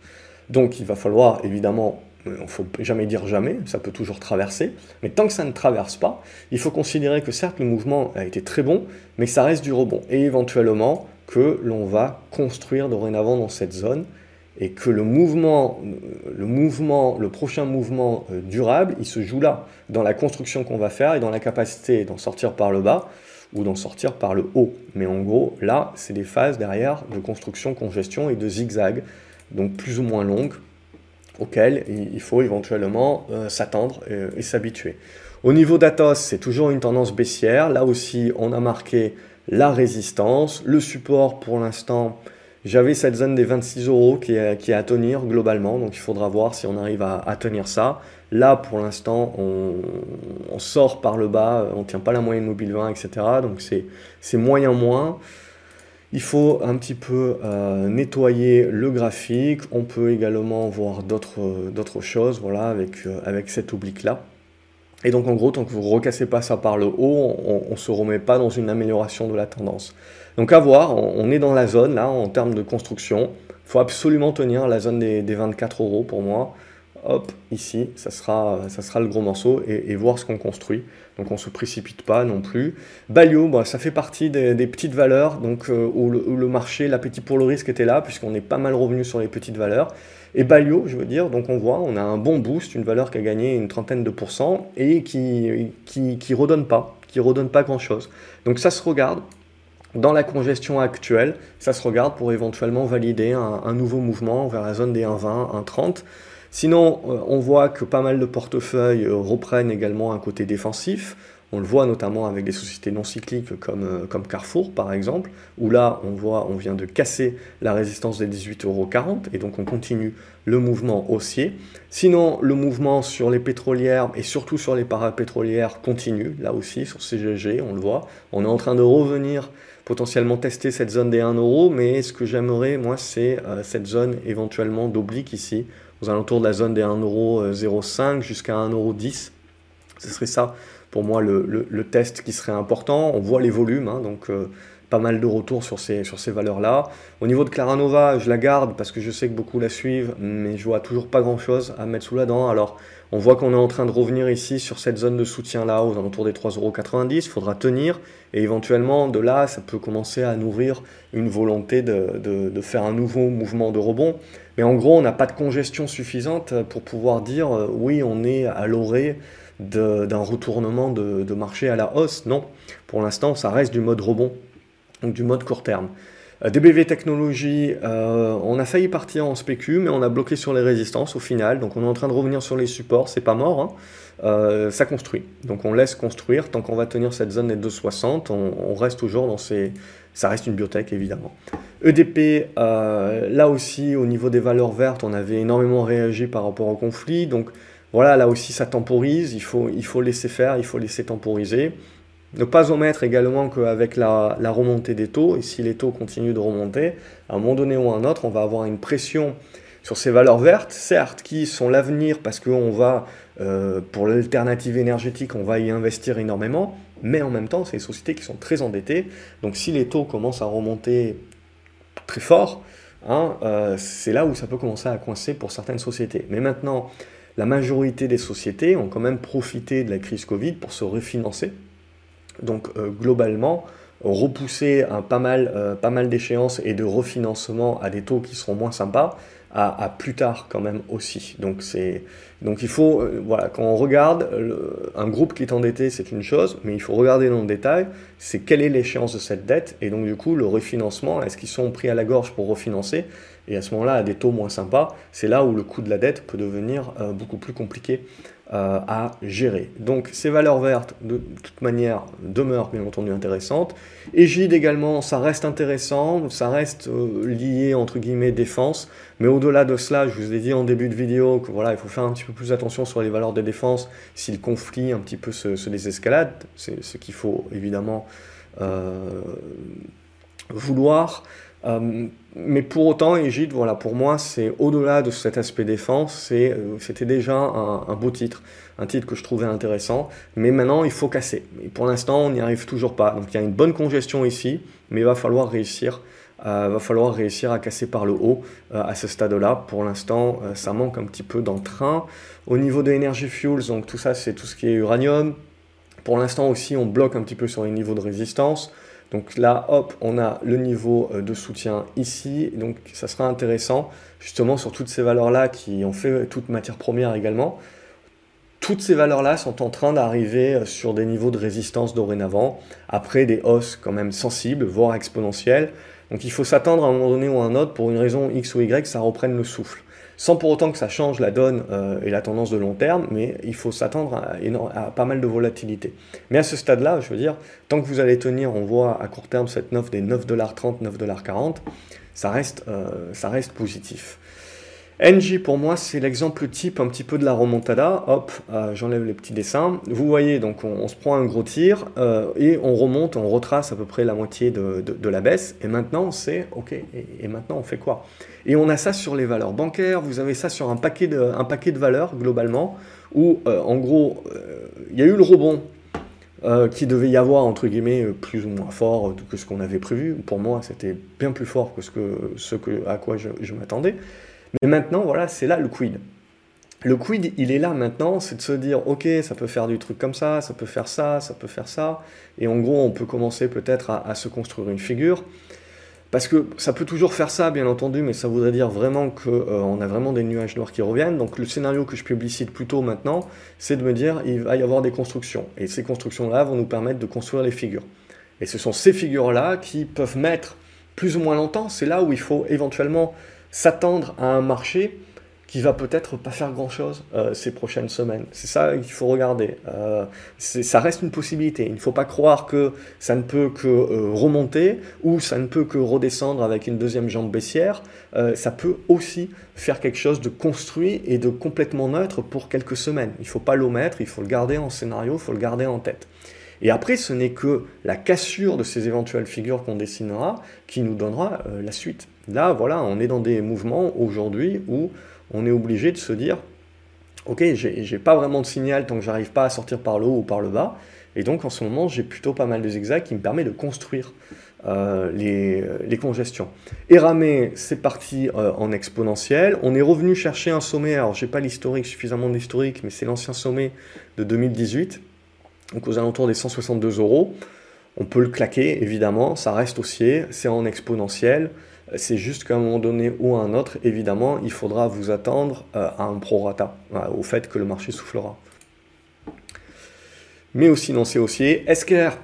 Donc il va falloir évidemment, il ne faut jamais dire jamais, ça peut toujours traverser, mais tant que ça ne traverse pas, il faut considérer que certes le mouvement a été très bon, mais que ça reste du rebond, et éventuellement que l'on va construire dorénavant dans cette zone, et que le mouvement, le mouvement, le prochain mouvement euh, durable, il se joue là, dans la construction qu'on va faire et dans la capacité d'en sortir par le bas ou d'en sortir par le haut. Mais en gros, là, c'est des phases derrière de construction, congestion et de zigzag, donc plus ou moins longues. auquel il faut éventuellement s'attendre et, s'habituer. Au niveau d'Atos, c'est toujours une tendance baissière. Là aussi, on a marqué la résistance. Le support, pour l'instant, j'avais cette zone des 26 euros qui est, à tenir globalement. Donc il faudra voir si on arrive à, tenir ça. Là, pour l'instant, on, sort par le bas, on ne tient pas la moyenne mobile 20, etc. Donc c'est moyen moins. Il faut un petit peu euh, nettoyer le graphique. On peut également voir d'autres choses voilà, avec, euh, avec cet oblique-là. Et donc en gros, tant que vous ne recassez pas ça par le haut, on ne se remet pas dans une amélioration de la tendance. Donc à voir, on, est dans la zone là en termes de construction. Il faut absolument tenir la zone des, 24 euros pour moi. Hop, ici, ça sera, ça sera le gros morceau et, voir ce qu'on construit. Donc on ne se précipite pas non plus. Balio, bah, ça fait partie des, petites valeurs donc, euh, où, le, marché, l'appétit pour le risque était là, puisqu'on est pas mal revenu sur les petites valeurs. Et Balio, je veux dire, donc on voit, on a un bon boost, une valeur qui a gagné une trentaine de pourcents et qui, qui, qui redonne pas, qui redonne pas grand chose. Donc ça se regarde. Dans la congestion actuelle, ça se regarde pour éventuellement valider un, nouveau mouvement vers la zone des 1,20, 1,30. Sinon, euh, on voit que pas mal de portefeuilles euh, reprennent également un côté défensif. On le voit notamment avec des sociétés non cycliques comme, euh, comme Carrefour par exemple, où là on voit on vient de casser la résistance des 18,40 euros et donc on continue le mouvement haussier. Sinon le mouvement sur les pétrolières et surtout sur les parapétrolières continue, là aussi sur CGG on le voit. On est en train de revenir potentiellement tester cette zone des 1 euro, mais ce que j'aimerais moi c'est euh, cette zone éventuellement d'oblique ici, aux alentours de la zone des 1 euro 0,5 jusqu'à 1 euro 10. Ce serait ça pour moi le, test qui serait important. On voit les volumes, hein, donc euh, pas mal de retours sur ces, valeurs-là. Au niveau de Claranova, je la garde parce que je sais que beaucoup la suivent, mais je vois toujours pas grand-chose à mettre sous la dent. Alors, on voit qu'on est en train de revenir ici sur cette zone de soutien-là, aux alentours des 3,90€. Il faudra tenir, et éventuellement, de là, ça peut commencer à nourrir une volonté de, de faire un nouveau mouvement de rebond. Mais en gros, on n'a pas de congestion suffisante pour pouvoir dire, euh, oui, on est à l'orée d'un retournement de, marché à la hausse. Non, pour l'instant, ça reste du mode rebond, donc du mode court terme. Euh, DBV Technologies, euh, on a failli partir en spécu, mais on a bloqué sur les résistances au final. Donc on est en train de revenir sur les supports, c'est pas mort. Hein. Euh, ça construit. Donc on laisse construire. Tant qu'on va tenir cette zone des 2,60, on, reste toujours dans ces. Ça reste une biotech évidemment. EDP, là aussi au niveau des valeurs vertes, on avait énormément réagi par rapport au conflit. Donc voilà, là aussi ça temporise, il faut, il faut laisser faire, il faut laisser temporiser. Ne pas omettre également qu'avec la, la, remontée des taux, et si les taux continuent de remonter, à un moment donné ou à un autre, on va avoir une pression sur ces valeurs vertes, certes, qui sont l'avenir parce qu'on va, euh, pour l'alternative énergétique, on va y investir énormément, mais en même temps, c'est des sociétés qui sont très endettées. Donc si les taux commencent à remonter très fort, hein, euh, c'est là où ça peut commencer à coincer pour certaines sociétés. Mais maintenant, la majorité des sociétés ont quand même profité de la crise Covid pour se refinancer. Donc euh, globalement, repousser mal, euh, pas mal d'échéances et de refinancement à des taux qui seront moins sympas, à, plus tard quand même aussi. Donc, donc il faut, euh, voilà, quand on regarde un groupe qui est endetté, c'est une chose, mais il faut regarder dans le détail, c'est quelle est l'échéance de cette dette, et donc du coup le refinancement, est-ce qu'ils sont pris à la gorge pour refinancer et à ce moment-là, à des taux moins sympas, c'est là où le coût de la dette peut devenir beaucoup plus compliqué euh, à gérer. Donc ces valeurs vertes, de toute manière, demeurent bien entendu intéressantes. Égide également, ça reste intéressant, ça reste euh, lié entre guillemets défense, mais au-delà de cela, je vous ai dit en début de vidéo que voilà, il faut faire un petit peu plus attention sur les valeurs de défense si le conflit un petit peu se, se désescalade, c'est ce qu'il faut évidemment vouloir. Euh, mais pour autant, Égide, voilà, pour moi, c'est au-delà de cet aspect défense, euh, c'était déjà un, beau titre, un titre que je trouvais intéressant. Mais maintenant, il faut casser. Et pour l'instant, on n'y arrive toujours pas. Donc il y a une bonne congestion ici, mais il va falloir réussir. Euh, va falloir réussir à casser par le haut à ce stade-là. Pour l'instant, ça manque un petit peu d'entrain. Au niveau de Energy Fuels, donc tout ça, c'est tout ce qui est uranium. Pour l'instant aussi, on bloque un petit peu sur les niveaux de résistance. Donc là, hop, on a le niveau euh, de soutien ici. Donc ça sera intéressant, justement, sur toutes ces valeurs-là qui ont fait toute matière première également. Toutes ces valeurs-là sont en train d'arriver euh, sur des niveaux de résistance dorénavant, après des hausses quand même sensibles, voire exponentielles. Donc il faut s'attendre à un moment donné ou à un autre, pour une raison X ou Y, ça reprenne le souffle. Sans pour autant que ça change la donne euh, et la tendance de long terme, mais il faut s'attendre à, pas mal de volatilité. Mais à ce stade-là, je veux dire, tant que vous allez tenir, on voit à court terme cette note des 9,30$, 9,40$, ça reste, euh, ça reste positif. NG pour moi c'est l'exemple type un petit peu de la remontada. Hop, euh, j'enlève les petits dessins. Vous voyez donc on, se prend un gros tir euh, et on remonte, on retrace à peu près la moitié de, la baisse. Et maintenant c'est ok. Et, maintenant on fait quoi? Et on a ça sur les valeurs bancaires. Vous avez ça sur un paquet de, un paquet de valeurs globalement où euh, en gros il y a eu le rebond. qui devait y avoir entre guillemets plus ou moins fort que ce qu'on avait prévu. Pour moi, c'était bien plus fort que ce, que, ce que, à quoi je m'attendais. Mais maintenant, voilà, c'est là le quid. Le quid, il est là maintenant, c'est de se dire, ok, ça peut faire du truc comme ça, ça peut faire ça, ça peut faire ça, et en gros, on peut commencer peut-être à, se construire une figure, parce que ça peut toujours faire ça, bien entendu, mais ça voudrait dire vraiment qu'on euh, a vraiment des nuages noirs qui reviennent. Donc le scénario que je publicite plutôt maintenant, c'est de me dire, il va y avoir des constructions, et ces constructions-là vont nous permettre de construire les figures. Et ce sont ces figures-là qui peuvent mettre plus ou moins longtemps, c'est là où il faut éventuellement s'attendre à un marché qui va peut-être pas faire grand-chose euh, ces prochaines semaines. C'est ça qu'il faut regarder. Euh, ça reste une possibilité. Il ne faut pas croire que ça ne peut que euh, remonter ou ça ne peut que redescendre avec une deuxième jambe baissière. ça peut aussi faire quelque chose de construit et de complètement neutre pour quelques semaines. Il ne faut pas l'omettre, il faut le garder en scénario, il faut le garder en tête. Et après, ce n'est que la cassure de ces éventuelles figures qu'on dessinera qui nous donnera la suite. Là, voilà, on est dans des mouvements aujourd'hui où on est obligé de se dire, ok, j'ai pas vraiment de signal tant que j'arrive pas à sortir par le haut ou par le bas, et donc en ce moment j'ai plutôt pas mal de zigzags qui me permet de construire euh, les, congestions. Eramé, c'est parti euh, en exponentiel. On est revenu chercher un sommet, alors j'ai pas l'historique, suffisamment d'historique, mais c'est l'ancien sommet de 2018, donc aux alentours des 162 euros. On peut le claquer, évidemment, ça reste haussier, c'est en exponentiel. C'est juste qu'à un moment donné ou à un autre, évidemment, il faudra vous attendre euh, à un prorata, au fait que le marché soufflera. Mais aussi non, c'est haussier. SKR,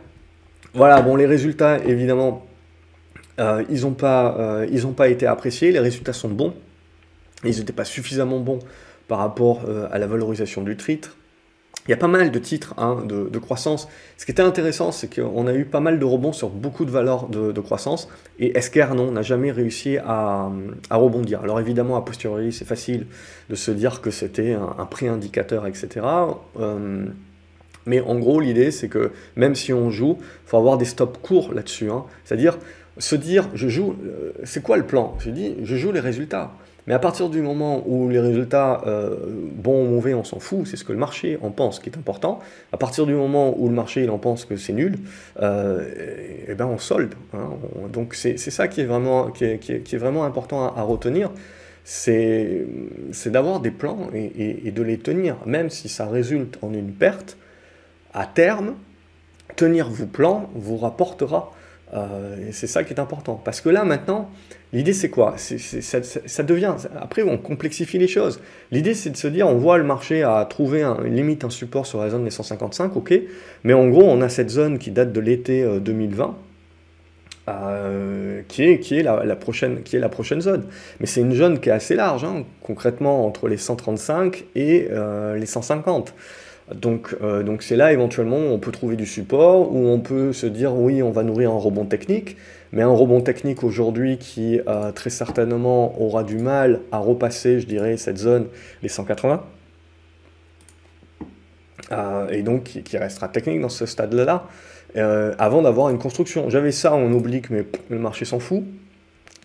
voilà, bon, les résultats, évidemment, euh, ils n'ont pas, euh, pas été appréciés. Les résultats sont bons. Ils n'étaient pas suffisamment bons par rapport à la valorisation du titre. Il y a pas mal de titres hein, de, croissance. Ce qui était intéressant, c'est qu'on a eu pas mal de rebonds sur beaucoup de valeurs de, croissance. Et SKR, non, n'a jamais réussi à, rebondir. Alors évidemment, a posteriori, c'est facile de se dire que c'était un, prix indicateur, etc. Euh, mais en gros, l'idée, c'est que même si on joue, il faut avoir des stops courts là-dessus. Hein. C'est-à-dire se dire, je joue, euh, c'est quoi le plan? Je dis, je joue les résultats. Mais à partir du moment où les résultats, euh, bons ou mauvais, on s'en fout, c'est ce que le marché en pense qui est important. À partir du moment où le marché il en pense que c'est nul, euh, eh ben on solde. Hein. donc c'est ça qui est vraiment, qui est, vraiment important à, retenir c'est d'avoir des plans et, et, de les tenir, même si ça résulte en une perte, à terme, tenir vos plans vous rapportera euh, c'est ça qui est important. Parce que là, maintenant, l'idée, c'est quoi? Ça, devient. Après, on complexifie les choses. L'idée, c'est de se dire on voit le marché à trouver une limite, un support sur la zone des 155, ok. Mais en gros, on a cette zone qui date de l'été 2020. Euh, euh, qui est, qui, est la, prochaine, qui est la prochaine zone. Mais c'est une zone qui est assez large, hein, concrètement entre les 135 et les 150. Donc, euh, donc c'est là éventuellement où on peut trouver du support, où on peut se dire oui, on va nourrir un rebond technique, mais un rebond technique aujourd'hui qui euh, très certainement aura du mal à repasser, je dirais, cette zone, les 180. Euh, et donc qui, restera technique dans ce stade-là, avant d'avoir une construction. J'avais ça en oblique, mais le marché s'en fout.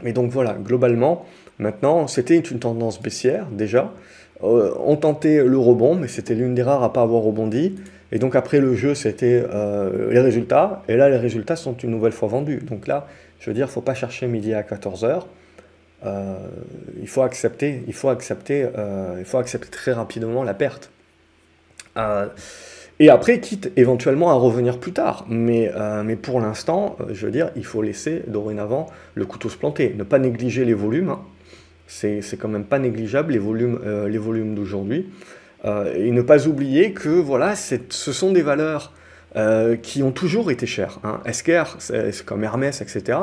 Mais donc voilà, globalement, maintenant, c'était une tendance baissière déjà. Euh, ont tenté le rebond, mais c'était l'une des rares à pas avoir rebondi. Et donc après le jeu, c'était euh, les résultats. Et là, les résultats sont une nouvelle fois vendus. Donc là, je veux dire, faut pas chercher midi à 14h. Euh, il faut accepter, il faut accepter, il faut accepter très rapidement la perte. et après, quitte éventuellement à revenir plus tard. Mais, mais pour l'instant, je veux dire, il faut laisser dorénavant le couteau se planter. Ne pas négliger les volumes. Hein. C'est quand même pas négligeable les volumes, euh, les volumes d'aujourd'hui. Euh, et ne pas oublier que voilà, ce sont des valeurs euh, qui ont toujours été chères. Hein. C'est comme Hermès, etc.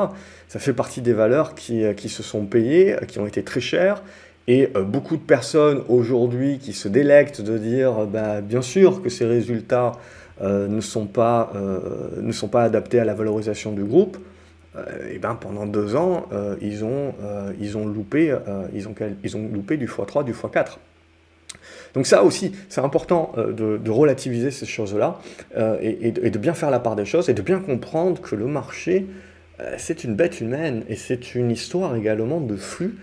Ça fait partie des valeurs qui, qui, se sont payées, qui ont été très chères Et beaucoup de personnes aujourd'hui qui se délectent de dire bah, bien sûr que ces résultats ne, sont pas, ne sont pas adaptés à la valorisation du groupe, et ben pendant deux ans, ils, ont, ils, ont loupé, ils, ont, ils ont loupé du x3, du x4. Donc ça aussi, c'est important euh, de, relativiser ces choses-là euh, et, de bien faire la part des choses et de bien comprendre que le marché, euh, c'est une bête humaine et c'est une histoire également de flux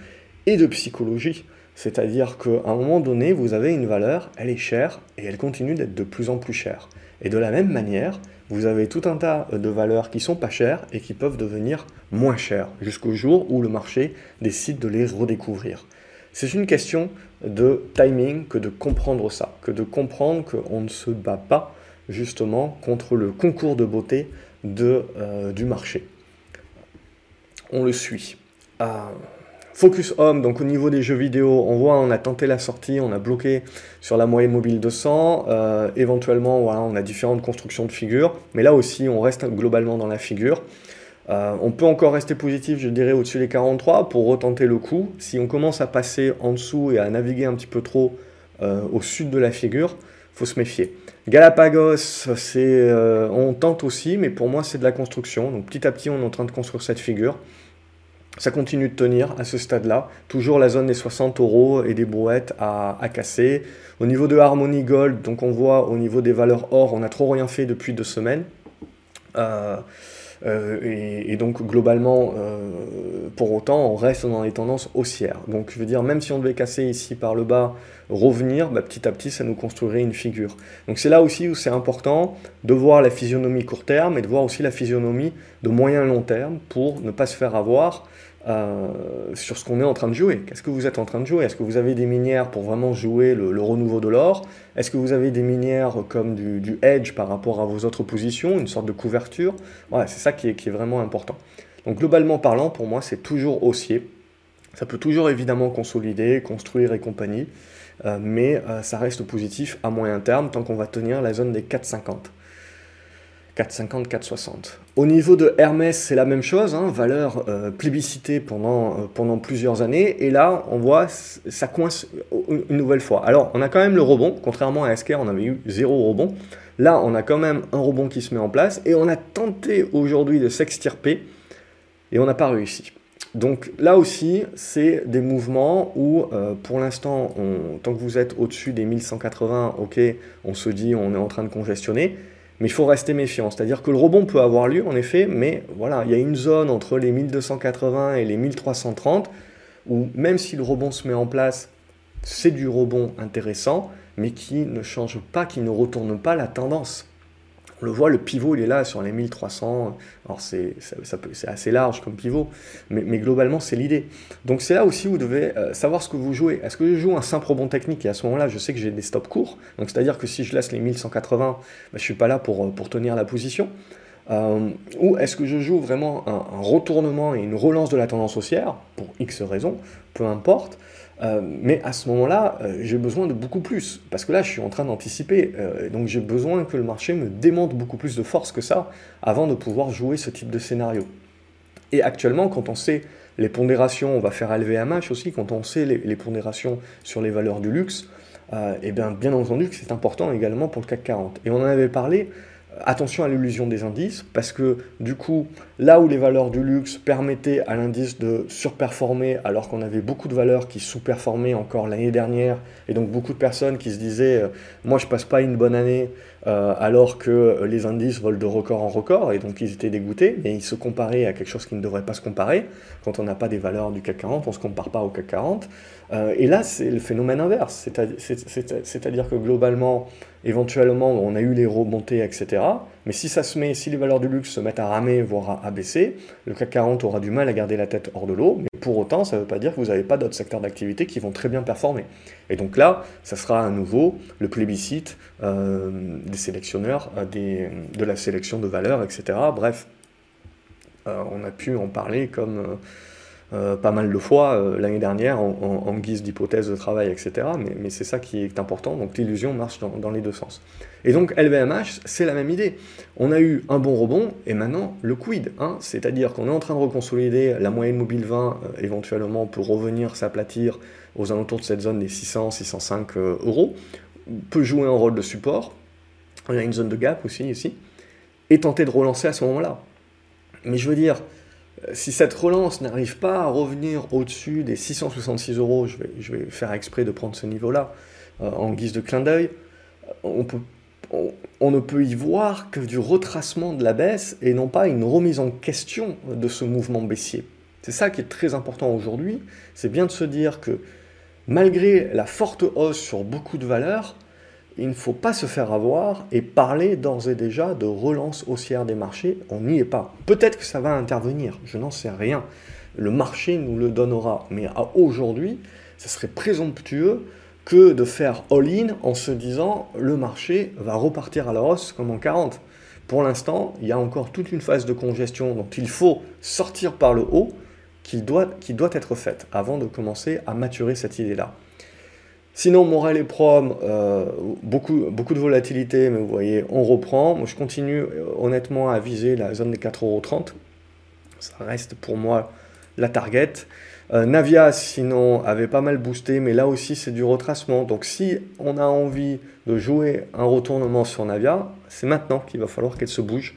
et de psychologie. C'est-à-dire qu'à un moment donné, vous avez une valeur, elle est chère et elle continue d'être de plus en plus chère. Et de la même manière, vous avez tout un tas de valeurs qui sont pas chères et qui peuvent devenir moins chères jusqu'au jour où le marché décide de les redécouvrir. C'est une question de timing que de comprendre ça, que de comprendre qu'on ne se bat pas justement contre le concours de beauté de, euh, du marché. On le suit. Euh, Focus Home, donc au niveau des jeux vidéo, on voit, on a tenté la sortie, on a bloqué sur la moyenne mobile 200. Euh, éventuellement, voilà, on a différentes constructions de figures, mais là aussi, on reste globalement dans la figure. Euh, on peut encore rester positif, je dirais, au-dessus des 43 pour retenter le coup. Si on commence à passer en dessous et à naviguer un petit peu trop euh, au sud de la figure, faut se méfier. Galapagos, euh, on tente aussi, mais pour moi c'est de la construction. Donc petit à petit, on est en train de construire cette figure. Ça continue de tenir à ce stade-là. Toujours la zone des 60 euros et des brouettes à, casser. Au niveau de Harmony Gold, donc on voit au niveau des valeurs or, on n'a trop rien fait depuis deux semaines. Euh, euh, et, donc globalement, euh, pour autant, on reste dans les tendances haussières. Donc je veux dire, même si on devait casser ici par le bas, revenir, bah, petit à petit, ça nous construirait une figure. Donc c'est là aussi où c'est important de voir la physionomie court terme et de voir aussi la physionomie de moyen long terme pour ne pas se faire avoir euh, sur ce qu'on est en train de jouer. Qu'est-ce que vous êtes en train de jouer? Est-ce que vous avez des minières pour vraiment jouer le, renouveau de l'or? Est-ce que vous avez des minières comme du, du, edge par rapport à vos autres positions, une sorte de couverture? Voilà, c'est ça qui est, vraiment important. Donc globalement parlant, pour moi, c'est toujours haussier. Ça peut toujours évidemment consolider, construire et compagnie, euh, mais euh, ça reste positif à moyen terme tant qu'on va tenir la zone des 4,50. 4,50, 4,60. Au niveau de Hermès, c'est la même chose, hein, valeur euh, plébiscitée pendant, euh, pendant plusieurs années, et là, on voit, ça coince une nouvelle fois. Alors, on a quand même le rebond, contrairement à Esker, on avait eu zéro rebond. Là, on a quand même un rebond qui se met en place, et on a tenté aujourd'hui de s'extirper, et on n'a pas réussi. Donc là aussi, c'est des mouvements où, euh, pour l'instant, tant que vous êtes au-dessus des 1180, ok, on se dit on est en train de congestionner. Mais il faut rester méfiant. C'est-à-dire que le rebond peut avoir lieu, en effet, mais voilà, il y a une zone entre les 1280 et les 1330 où même si le rebond se met en place, c'est du rebond intéressant, mais qui ne change pas, qui ne retourne pas la tendance. On le voit, le pivot, il est là sur les 1300. Alors, c'est assez large comme pivot, mais, globalement, c'est l'idée. Donc, c'est là aussi où vous devez euh, savoir ce que vous jouez. Est-ce que je joue un simple rebond technique et à ce moment-là, je sais que j'ai des stops courts? Donc, c'est-à-dire que si je laisse les 1180, ben, je ne suis pas là pour, euh, pour tenir la position. Euh, ou est-ce que je joue vraiment un, retournement et une relance de la tendance haussière, pour X raisons, peu importe, euh, mais à ce moment-là, euh, j'ai besoin de beaucoup plus, parce que là, je suis en train d'anticiper, donc j'ai besoin que le marché me démonte beaucoup plus de force que ça, avant de pouvoir jouer ce type de scénario. Et actuellement, quand on sait les pondérations, on va faire LVMH aussi, quand on sait les, pondérations sur les valeurs du luxe, et eh bien, bien entendu que c'est important également pour le CAC 40. Et on en avait parlé attention à l'illusion des indices, parce que du coup, là où les valeurs du luxe permettaient à l'indice de surperformer, alors qu'on avait beaucoup de valeurs qui sous-performaient encore l'année dernière, et donc beaucoup de personnes qui se disaient, euh, moi je passe pas une bonne année, euh, alors que les indices volent de record en record, et donc ils étaient dégoûtés, mais ils se comparaient à quelque chose qui ne devrait pas se comparer. Quand on n'a pas des valeurs du CAC 40, on ne se compare pas au CAC 40. Euh, et là, c'est le phénomène inverse, c'est-à-dire que globalement, éventuellement, on a eu les remontées, etc. Mais si ça se met, si les valeurs du luxe se mettent à ramer, voire à, baisser, le CAC 40 aura du mal à garder la tête hors de l'eau, mais pour autant, ça ne veut pas dire que vous n'avez pas d'autres secteurs d'activité qui vont très bien performer. Et donc là, ça sera à nouveau le plébiscite euh, des sélectionneurs, euh, de la sélection de valeurs, etc. Bref, on a pu en parler comme euh, pas mal de fois euh, l'année dernière en, guise d'hypothèse de travail, etc. Mais, c'est ça qui est important, donc l'illusion marche dans, les deux sens. Et donc LVMH, c'est la même idée. On a eu un bon rebond et maintenant le quid, hein, c'est-à-dire qu'on est en train de reconsolider la moyenne mobile 20 éventuellement pour revenir s'aplatir aux alentours de cette zone des 600-605 euros, peut jouer un rôle de support. On a une zone de gap aussi ici, et tenter de relancer à ce moment-là. Mais je veux dire, euh, si cette relance n'arrive pas à revenir au-dessus des 666 euros, je vais, faire exprès de prendre ce niveau-là euh, en guise de clin d'œil, on, peut, on, ne peut y voir que du retracement de la baisse et non pas une remise en question de ce mouvement baissier. C'est ça qui est très important aujourd'hui, c'est bien de se dire que malgré la forte hausse sur beaucoup de valeurs, il ne faut pas se faire avoir et parler d'ores et déjà de relance haussière des marchés. On n'y est pas. Peut-être que ça va intervenir, je n'en sais rien. Le marché nous le donnera. Mais aujourd'hui, ce serait présomptueux que de faire all-in en se disant le marché va repartir à la hausse comme en 40. Pour l'instant, il y a encore toute une phase de congestion dont il faut sortir par le haut qui doit être faite avant de commencer à maturer cette idée-là. Sinon, Morel et Prom, euh, beaucoup, de volatilité, mais vous voyez, on reprend. Moi, je continue euh, honnêtement à viser la zone des 4,30€. Ça reste pour moi la target. Euh, Navia, sinon, avait pas mal boosté, mais là aussi, c'est du retracement. Donc, si on a envie de jouer un retournement sur Navia, c'est maintenant qu'il va falloir qu'elle se bouge.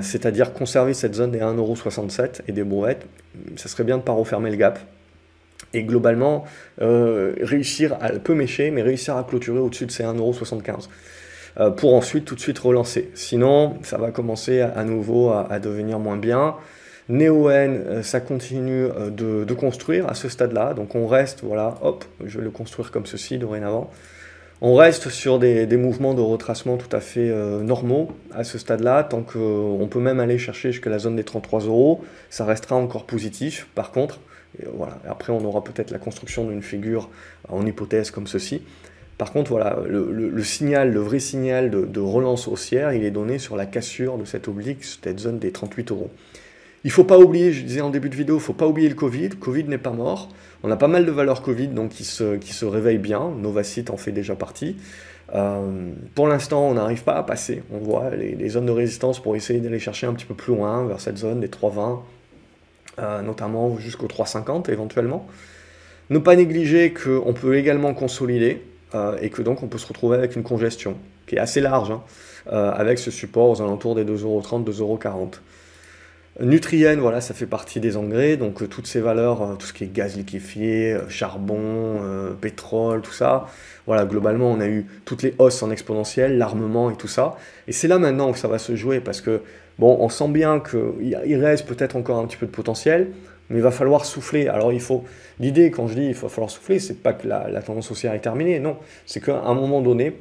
C'est-à-dire conserver cette zone des 1,67€ et des brouettes. Ça serait bien de ne pas refermer le gap et globalement euh, réussir à peu mécher, mais réussir à clôturer au-dessus de ces 1,75€ euh, pour ensuite tout de suite relancer. Sinon, ça va commencer à, nouveau à, devenir moins bien. Néo-N, euh, ça continue de, construire à ce stade-là, donc on reste, voilà, hop, je vais le construire comme ceci dorénavant. On reste sur des, des mouvements de retracement tout à fait normaux à ce stade-là, tant qu'on peut même aller chercher jusqu'à la zone des 33 euros, ça restera encore positif. Par contre, Après, on aura peut-être la construction d'une figure en hypothèse comme ceci. Par contre, voilà, le, signal, le vrai signal de, relance haussière, il est donné sur la cassure de cette oblique, cette zone des 38 euros. Il ne faut pas oublier, je disais en début de vidéo, il ne faut pas oublier le Covid. Covid n'est pas mort. On a pas mal de valeurs Covid donc qui se, qui réveillent bien. Novacite en fait déjà partie. Euh, pour l'instant, on n'arrive pas à passer. On voit les, zones de résistance pour essayer d'aller chercher un petit peu plus loin, vers cette zone des 3,20, euh, notamment jusqu'au 350 éventuellement. Ne pas négliger qu'on peut également consolider euh, et que donc on peut se retrouver avec une congestion qui est assez large, hein, euh, avec ce support aux alentours des 2,30€, 2,40€. Nutrien, voilà, ça fait partie des engrais, donc toutes ces valeurs, tout ce qui est gaz liquéfié, charbon, pétrole, tout ça, voilà, globalement, on a eu toutes les hausses en exponentielle, l'armement et tout ça. Et c'est là maintenant que ça va se jouer parce que Bon, on sent bien qu'il reste peut-être encore un petit peu de potentiel, mais il va falloir souffler. Alors il faut, l'idée quand je dis il va falloir souffler, c'est pas que la, tendance haussière est terminée, non, c'est qu'à un moment donné,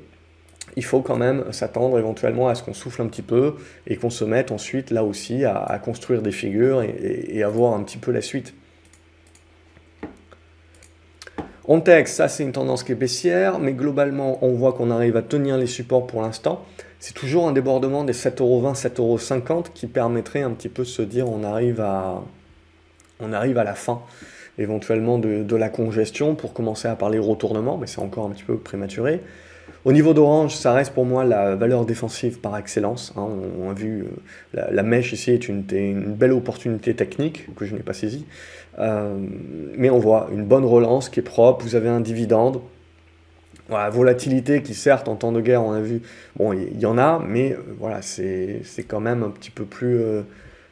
il faut quand même s'attendre éventuellement à ce qu'on souffle un petit peu et qu'on se mette ensuite là aussi à, construire des figures et, à voir un petit peu la suite. En texte, ça c'est une tendance qui est baissière, mais globalement on voit qu'on arrive à tenir les supports pour l'instant c'est toujours un débordement des 7,20€, 7,50€ qui permettrait un petit peu de se dire on arrive à, on arrive à la fin éventuellement de, la congestion pour commencer à parler retournement, mais c'est encore un petit peu prématuré. Au niveau d'Orange, ça reste pour moi la valeur défensive par excellence. Hein. On, a vu euh, la, mèche ici est une, une, belle opportunité technique que je n'ai pas saisie. Euh, mais on voit une bonne relance qui est propre. Vous avez un dividende voilà, volatilité qui certes en temps de guerre on a vu, bon il y, en a, mais euh, voilà c'est quand même un petit peu plus euh,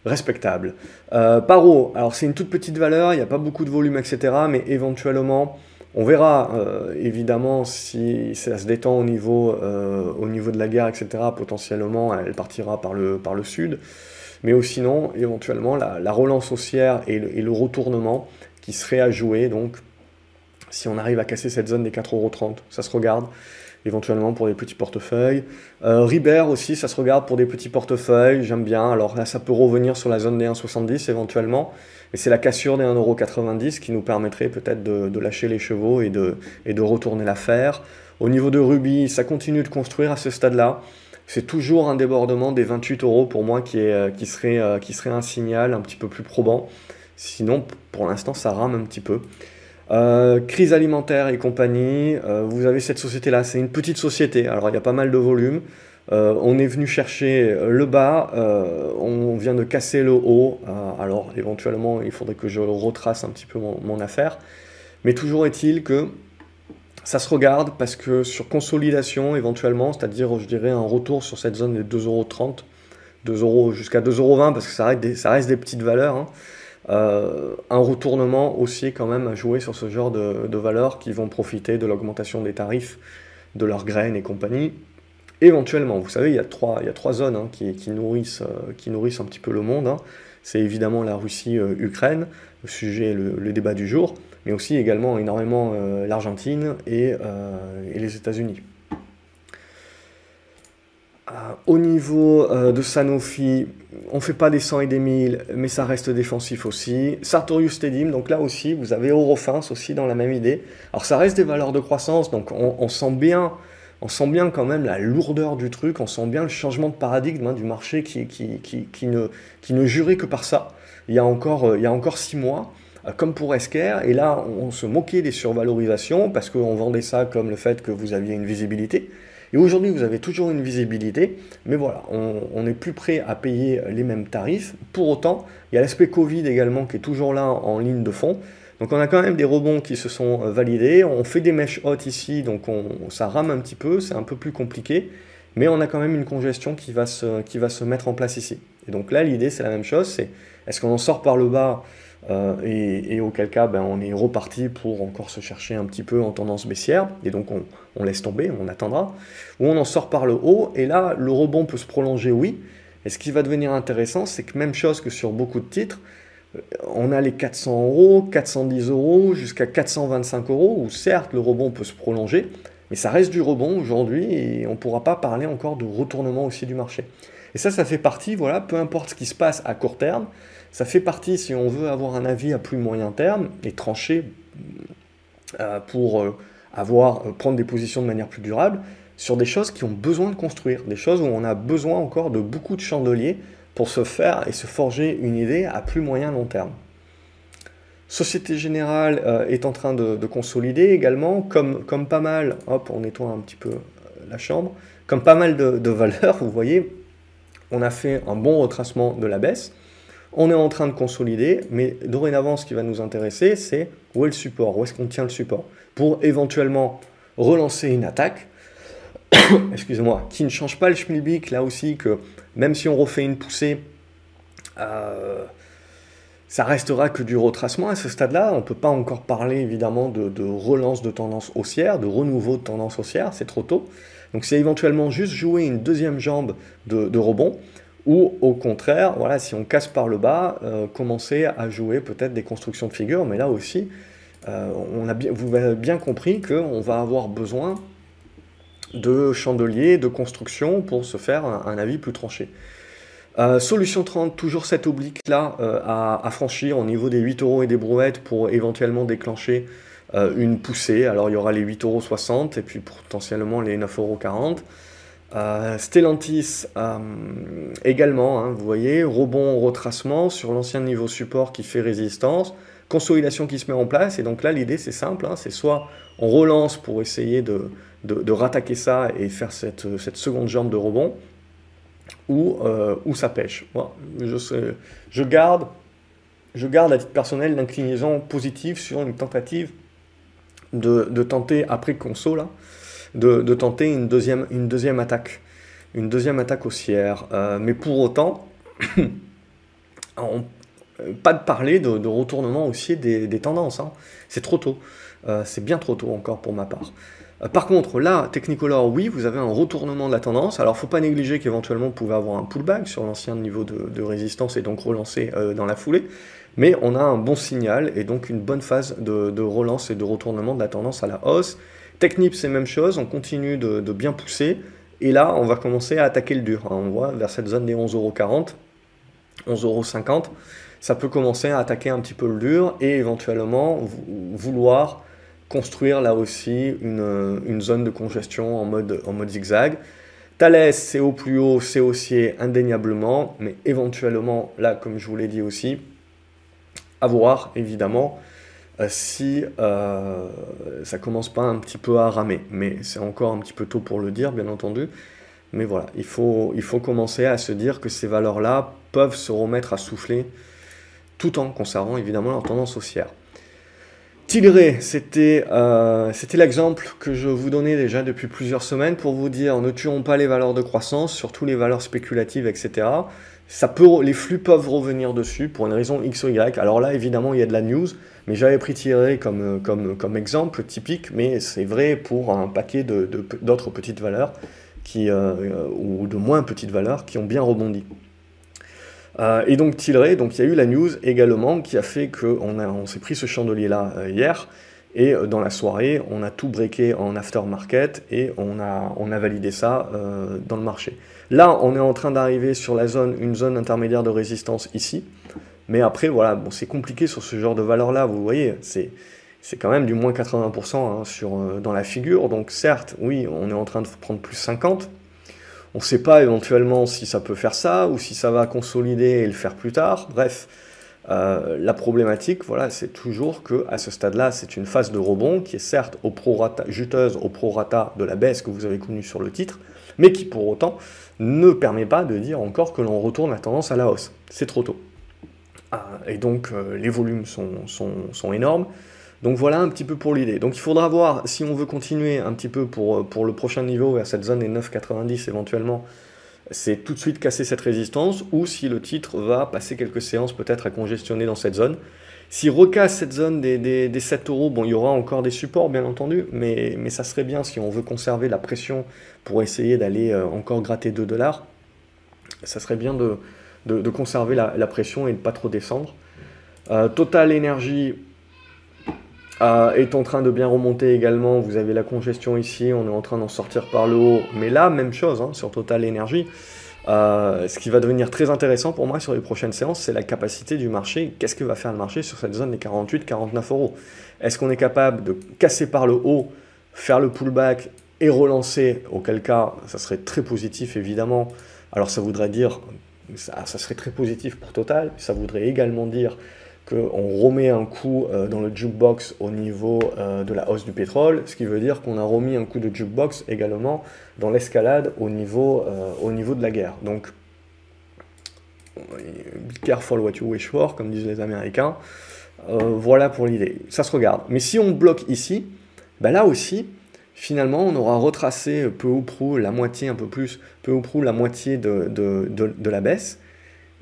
respectable. Euh, Paro, alors c'est une toute petite valeur, il n'y a pas beaucoup de volume etc, mais éventuellement on verra évidemment si ça se détend au niveau, au niveau de la guerre etc, potentiellement elle partira par le, par le sud, mais sinon éventuellement la, relance haussière et le, et le retournement qui serait à jouer donc si on arrive à casser cette zone des 4,30€, ça se regarde éventuellement pour des petits portefeuilles. Euh, Ribert aussi, ça se regarde pour des petits portefeuilles, j'aime bien. Alors là, ça peut revenir sur la zone des 1,70 éventuellement. Et c'est la cassure des 1,90€ qui nous permettrait peut-être de, lâcher les chevaux et de, et de retourner l'affaire. Au niveau de Ruby, ça continue de construire à ce stade-là. C'est toujours un débordement des 28 euros pour moi qui, est, qui, serait, euh, qui serait un signal un petit peu plus probant Sinon, pour l'instant, ça rame un petit peu. Euh, crise alimentaire et compagnie, euh, vous avez cette société-là, c'est une petite société, alors il y a pas mal de volume. Euh, on est venu chercher le bas, on vient de casser le haut, alors éventuellement il faudrait que je retrace un petit peu mon, affaire, mais toujours est-il que ça se regarde parce que sur consolidation éventuellement, c'est-à-dire je dirais un retour sur cette zone des 2,30€, 2 euros jusqu'à 2,20€ parce que ça reste des, petites valeurs, hein. Euh, un retournement aussi quand même à jouer sur ce genre de, valeurs qui vont profiter de l'augmentation des tarifs de leurs graines et compagnie. Éventuellement, vous savez, il y a trois, il zones hein, qui, nourrissent, euh, qui nourrissent un petit peu le monde. Hein. C'est évidemment la Russie-Ukraine, euh, le sujet, le, débat du jour, mais aussi également énormément l'Argentine et les États-Unis. Au niveau de Sanofi, on fait pas des 100 et des 1000, mais ça reste défensif aussi. Sartorius Stadium, donc là aussi, vous avez Eurofins aussi dans la même idée. Alors ça reste des valeurs de croissance, donc on, sent bien, on sent bien quand même la lourdeur du truc, on sent bien le changement de paradigme hein, du marché qui, ne, qui ne jurait que par ça. Il y a encore, euh, il y a encore six mois euh, comme pour Esker, et là on se moquait des survalorisations parce qu'on vendait ça comme le fait que vous aviez une visibilité. Et aujourd'hui, vous avez toujours une visibilité, mais voilà, on n'est plus prêt à payer les mêmes tarifs. Pour autant, il y a l'aspect Covid également qui est toujours là en ligne de fond. Donc on a quand même des rebonds qui se sont euh, validés. On fait des mèches hautes ici, donc on, ça rame un petit peu, c'est un peu plus compliqué. Mais on a quand même une congestion qui va se, qui va se mettre en place ici. Et donc là, l'idée, c'est la même chose, c'est est-ce qu'on en sort par le bas euh, et, auquel cas, ben, on est reparti pour encore se chercher un petit peu en tendance baissière, et donc on, laisse tomber, on attendra, ou on en sort par le haut, et là, le rebond peut se prolonger, oui, et ce qui va devenir intéressant, c'est que même chose que sur beaucoup de titres, euh, on a les 400 euros, 410 euros, jusqu'à 425 euros, où certes, le rebond peut se prolonger, mais ça reste du rebond aujourd'hui, et on ne pourra pas parler encore de retournement aussi du marché. Et ça, ça fait partie, voilà, peu importe ce qui se passe à court terme, ça fait partie, si on veut avoir un avis à plus moyen terme et trancher euh, pour euh, avoir, euh, prendre des positions de manière plus durable, sur des choses qui ont besoin de construire, des choses où on a besoin encore de beaucoup de chandeliers pour se faire et se forger une idée à plus moyen long terme. Société Générale est en train de, consolider également, comme, comme pas mal, hop, on nettoie un petit peu la chambre, comme pas mal de, de valeurs, vous voyez, on a fait un bon retracement de la baisse. On est en train de consolider, mais dorénavant, ce qui va nous intéresser, c'est où est le support, où est-ce qu'on tient le support, pour éventuellement relancer une attaque, excusez-moi, qui ne change pas le schmilblick, là aussi, que même si on refait une poussée, euh, ça restera que du retracement à ce stade-là. On ne peut pas encore parler évidemment de, relance de tendance haussière, de renouveau de tendance haussière, c'est trop tôt. Donc c'est éventuellement juste jouer une deuxième jambe de rebond. Ou au contraire, voilà, si on casse par le bas, euh, commencer à jouer peut-être des constructions de figures, mais là aussi, euh, on a bien, vous avez bien compris qu'on va avoir besoin de chandeliers, de construction pour se faire un, avis plus tranché. Euh, solution 30, toujours cette oblique-là à, franchir au niveau des 8 euros et des brouettes pour éventuellement déclencher une poussée. Alors il y aura les 8,60 euros et puis potentiellement les 9,40 euros. Euh, Stellantis euh, également, hein, vous voyez, rebond, retracement sur l'ancien niveau support qui fait résistance, consolidation qui se met en place, et donc là l'idée c'est simple, hein, c'est soit on relance pour essayer de, de, rattaquer ça et faire cette, cette, seconde jambe de rebond, ou, euh, ou ça pêche. je, je, garde, je garde à titre personnel l'inclinaison positive sur une tentative de, de tenter après conso là, de, tenter une deuxième, attaque, une deuxième attaque haussière. Euh, mais pour autant, euh, pas de parler de, retournement haussier des, tendances. Hein. C'est trop tôt. Euh, c'est bien trop tôt encore pour ma part. par contre, là, Technicolor, oui, vous avez un retournement de la tendance. Alors, faut pas négliger qu'éventuellement, vous pouvez avoir un pullback sur l'ancien niveau de, résistance et donc relancer dans la foulée. Mais on a un bon signal et donc une bonne phase de relance et de retournement de la tendance à la hausse. Technip, c'est même chose, on continue de, bien pousser. Et là, on va commencer à attaquer le dur. On voit vers cette zone des 11,40€, 11,50€. Ça peut commencer à attaquer un petit peu le dur et éventuellement vouloir construire là aussi une, zone de congestion en mode, zigzag. Thales, c'est au plus haut, c'est haussier indéniablement, mais éventuellement, là, comme je vous l'ai dit aussi, À voir, évidemment, euh, si euh, ça commence pas un petit peu à ramer. Mais c'est encore un petit peu tôt pour le dire, bien entendu. Mais voilà, il faut, il faut commencer à se dire que ces valeurs-là peuvent se remettre à souffler tout en conservant évidemment leur tendance haussière. Tilray, euh, c'était l'exemple que je vous donnais déjà depuis plusieurs semaines pour vous dire ne tuons pas les valeurs de croissance, surtout les valeurs spéculatives, etc. Ça peut, les flux peuvent revenir dessus pour une raison X ou Y. Alors là, évidemment, il y a de la news, mais j'avais pris Tilray comme, comme, comme exemple typique, mais c'est vrai pour un paquet d'autres de, petites valeurs qui, euh, ou de moins petites valeurs qui ont bien rebondi. Euh, et donc Tilray, donc il y a eu la news également qui a fait qu'on on, s'est pris ce chandelier-là euh, hier, et euh, dans la soirée, on a tout breaké en aftermarket et on a, on a validé ça dans le marché. Là, on est en train d'arriver sur la zone, une zone intermédiaire de résistance ici, mais après, voilà, bon, c'est compliqué sur ce genre de valeur-là, vous voyez, c'est c'est quand même du moins 80% hein, sur, dans la figure. Donc certes, oui, on est en train de prendre plus 50, on ne sait pas éventuellement si ça peut faire ça ou si ça va consolider et le faire plus tard. Bref, euh, la problématique, voilà, c'est toujours que à ce stade-là, c'est une phase de rebond qui est certes au prorata, juteuse au prorata de la baisse que vous avez connue sur le titre, mais qui pour autant ne permet pas de dire encore que l'on retourne la tendance à la hausse. C'est trop tôt. Ah, et donc euh, les volumes sont, sont, sont énormes. Donc voilà un petit peu pour l'idée. Donc il faudra voir si on veut continuer un petit peu pour, pour le prochain niveau vers cette zone des 9,90 éventuellement, c'est tout de suite casser cette résistance ou si le titre va passer quelques séances peut-être à congestionner dans cette zone. S'il recasse cette zone des, des, 7 euros, bon, il y aura encore des supports bien entendu, mais, mais ça serait bien si on veut conserver la pression pour essayer d'aller euh, encore gratter 2 dollars. Ça serait bien de, de, conserver la, pression et de ne pas trop descendre. Euh, Total Energy, euh, est en train de bien remonter également. Vous avez la congestion ici, on est en train d'en sortir par le haut. Mais là, même chose hein, sur Total Energy. Euh, ce qui va devenir très intéressant pour moi sur les prochaines séances, c'est la capacité du marché. Qu'est-ce que va faire le marché sur cette zone des 48-49 euros? Est-ce qu'on est capable de casser par le haut, faire le pullback et relancer? Auquel cas, ça serait très positif évidemment. Alors ça voudrait dire, ça, serait très positif pour Total. Ça voudrait également dire qu'on remet un coup euh, dans le jukebox au niveau euh, de la hausse du pétrole, ce qui veut dire qu'on a remis un coup de jukebox également dans l'escalade au, niveau, euh, au niveau de la guerre. Donc, be careful what you wish for, comme disent les Américains. voilà pour l'idée. Ça se regarde. Mais si on bloque ici, ben là aussi, finalement, on aura retracé peu ou prou la moitié, un peu plus, peu ou prou la moitié de, de, de la baisse.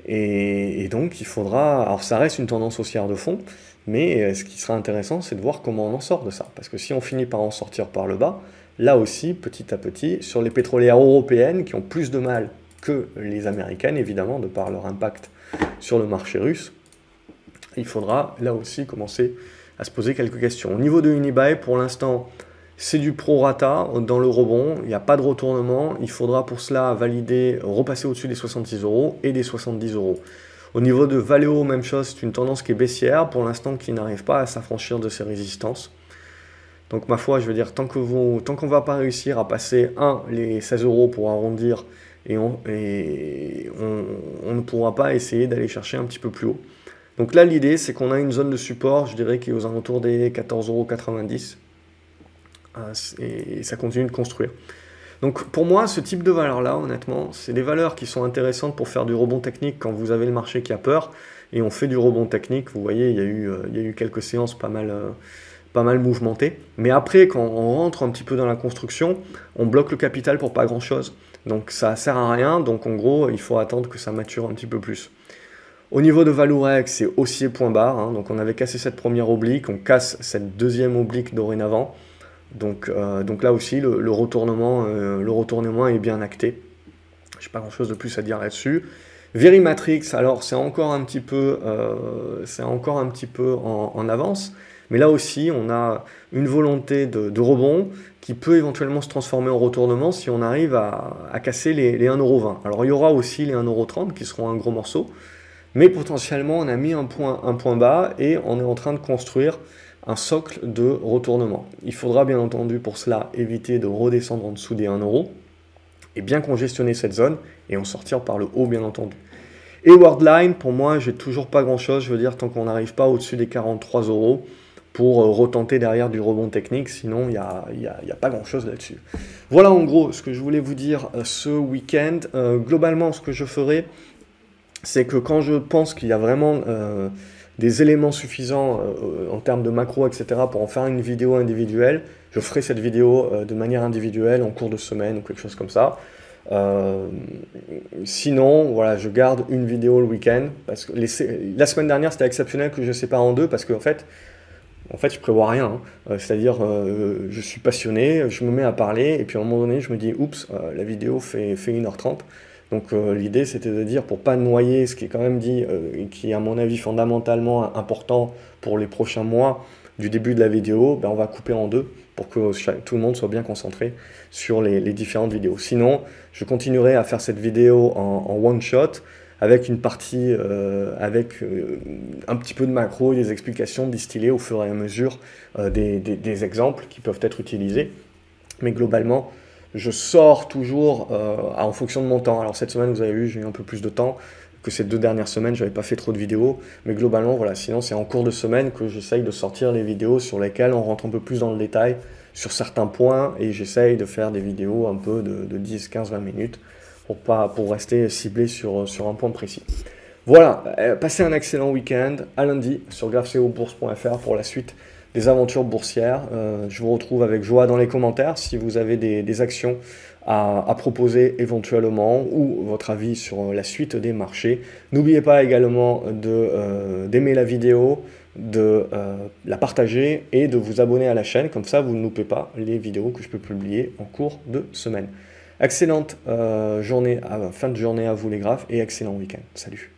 Et, donc, il faudra. Alors, ça reste une tendance haussière de fond, mais euh, ce qui sera intéressant, c'est de voir comment on en sort de ça. Parce que si on finit par en sortir par le bas, là aussi, petit à petit, sur les pétrolières européennes qui ont plus de mal que les américaines, évidemment, de par leur impact sur le marché russe, il faudra là aussi commencer à se poser quelques questions. Au niveau de Unibail, pour l'instant, c'est du prorata dans le rebond, il n'y a pas de retournement, il faudra pour cela valider, repasser au-dessus des 66 euros et des 70 euros. Au niveau de Valeo, même chose, c'est une tendance qui est baissière, pour l'instant qui n'arrive pas à s'affranchir de ses résistances. Donc ma foi, je veux dire, tant qu'on ne va pas réussir à passer, 1, les 16 euros pour arrondir, et on, on ne pourra pas essayer d'aller chercher un petit peu plus haut. Donc là, l'idée, c'est qu'on a une zone de support, je dirais, qui est aux alentours des 14,90 euros et ça continue de construire. Donc pour moi, ce type de valeur-là, honnêtement, c'est des valeurs qui sont intéressantes pour faire du rebond technique quand vous avez le marché qui a peur et on fait du rebond technique. Vous voyez, il y a eu, euh, quelques séances pas mal, euh, pas mal mouvementées. Mais après, quand on rentre un petit peu dans la construction, on bloque le capital pour pas grand-chose. Donc ça sert à rien. Donc en gros, il faut attendre que ça mature un petit peu plus. Au niveau de Valourec, c'est haussier point barre. Hein. donc on avait cassé cette première oblique, on casse cette deuxième oblique dorénavant. Donc, euh, donc là aussi, le, retournement, euh, le retournement est bien acté. Je n'ai pas grand-chose de plus à dire là-dessus. Verimatrix, alors c'est encore un petit peu, euh, c'est encore un petit peu en, avance, mais là aussi on a une volonté de, rebond qui peut éventuellement se transformer en retournement si on arrive à, casser les, les 1,20€. Alors il y aura aussi les 1,30€ qui seront un gros morceau, mais potentiellement on a mis un point, un point bas et on est en train de construire un socle de retournement. Il faudra bien entendu pour cela éviter de redescendre en dessous des 1 euro et bien congestionner cette zone et en sortir par le haut bien entendu. Et Worldline, pour moi, j'ai toujours pas grand chose. Je veux dire, tant qu'on n'arrive pas au-dessus des 43 euros pour euh, retenter derrière du rebond technique, sinon il n'y a, y a, pas grand chose là-dessus. Voilà en gros ce que je voulais vous dire euh, ce week-end. Euh, globalement, ce que je ferai, c'est que quand je pense qu'il y a vraiment des éléments suffisants en termes de macro, etc., pour en faire une vidéo individuelle, je ferai cette vidéo de manière individuelle en cours de semaine ou quelque chose comme ça. Euh, sinon, voilà, je garde une vidéo le week-end. La semaine dernière, c'était exceptionnel que je sépare en deux parce qu'en fait, en fait, je prévois rien. Hein. Euh, c'est-à-dire, euh, je suis passionné, je me mets à parler, et puis à un moment donné, je me dis, oups, la vidéo fait, fait 1h30. Donc l'idée, c'était de dire, pour pas noyer ce qui est quand même dit, et qui est à mon avis fondamentalement important pour les prochains mois du début de la vidéo, ben, on va couper en deux pour que tout le monde soit bien concentré sur les, différentes vidéos. Sinon, je continuerai à faire cette vidéo en, one shot avec une partie, euh, avec euh, un petit peu de macro et des explications distillées au fur et à mesure euh, des, exemples qui peuvent être utilisés. Mais globalement, je sors toujours en fonction de mon temps. Alors cette semaine, vous avez vu, j'ai eu un peu plus de temps que ces deux dernières semaines, je n'avais pas fait trop de vidéos. Mais globalement, voilà, sinon c'est en cours de semaine que j'essaye de sortir les vidéos sur lesquelles on rentre un peu plus dans le détail sur certains points et j'essaye de faire des vidéos un peu de, 10, 15, 20 minutes pour, rester ciblé sur, un point précis. Voilà, euh, passez un excellent week-end. À lundi sur graphcobourse.fr pour la suite des aventures boursières. Euh, je vous retrouve avec joie dans les commentaires si vous avez des, actions à, proposer éventuellement ou votre avis sur la suite des marchés. N'oubliez pas également euh, d'aimer la vidéo, de euh, la partager et de vous abonner à la chaîne. Comme ça, vous ne loupez pas les vidéos que je peux publier en cours de semaine. Excellente journée, fin de journée à vous les graphes et excellent week-end. Salut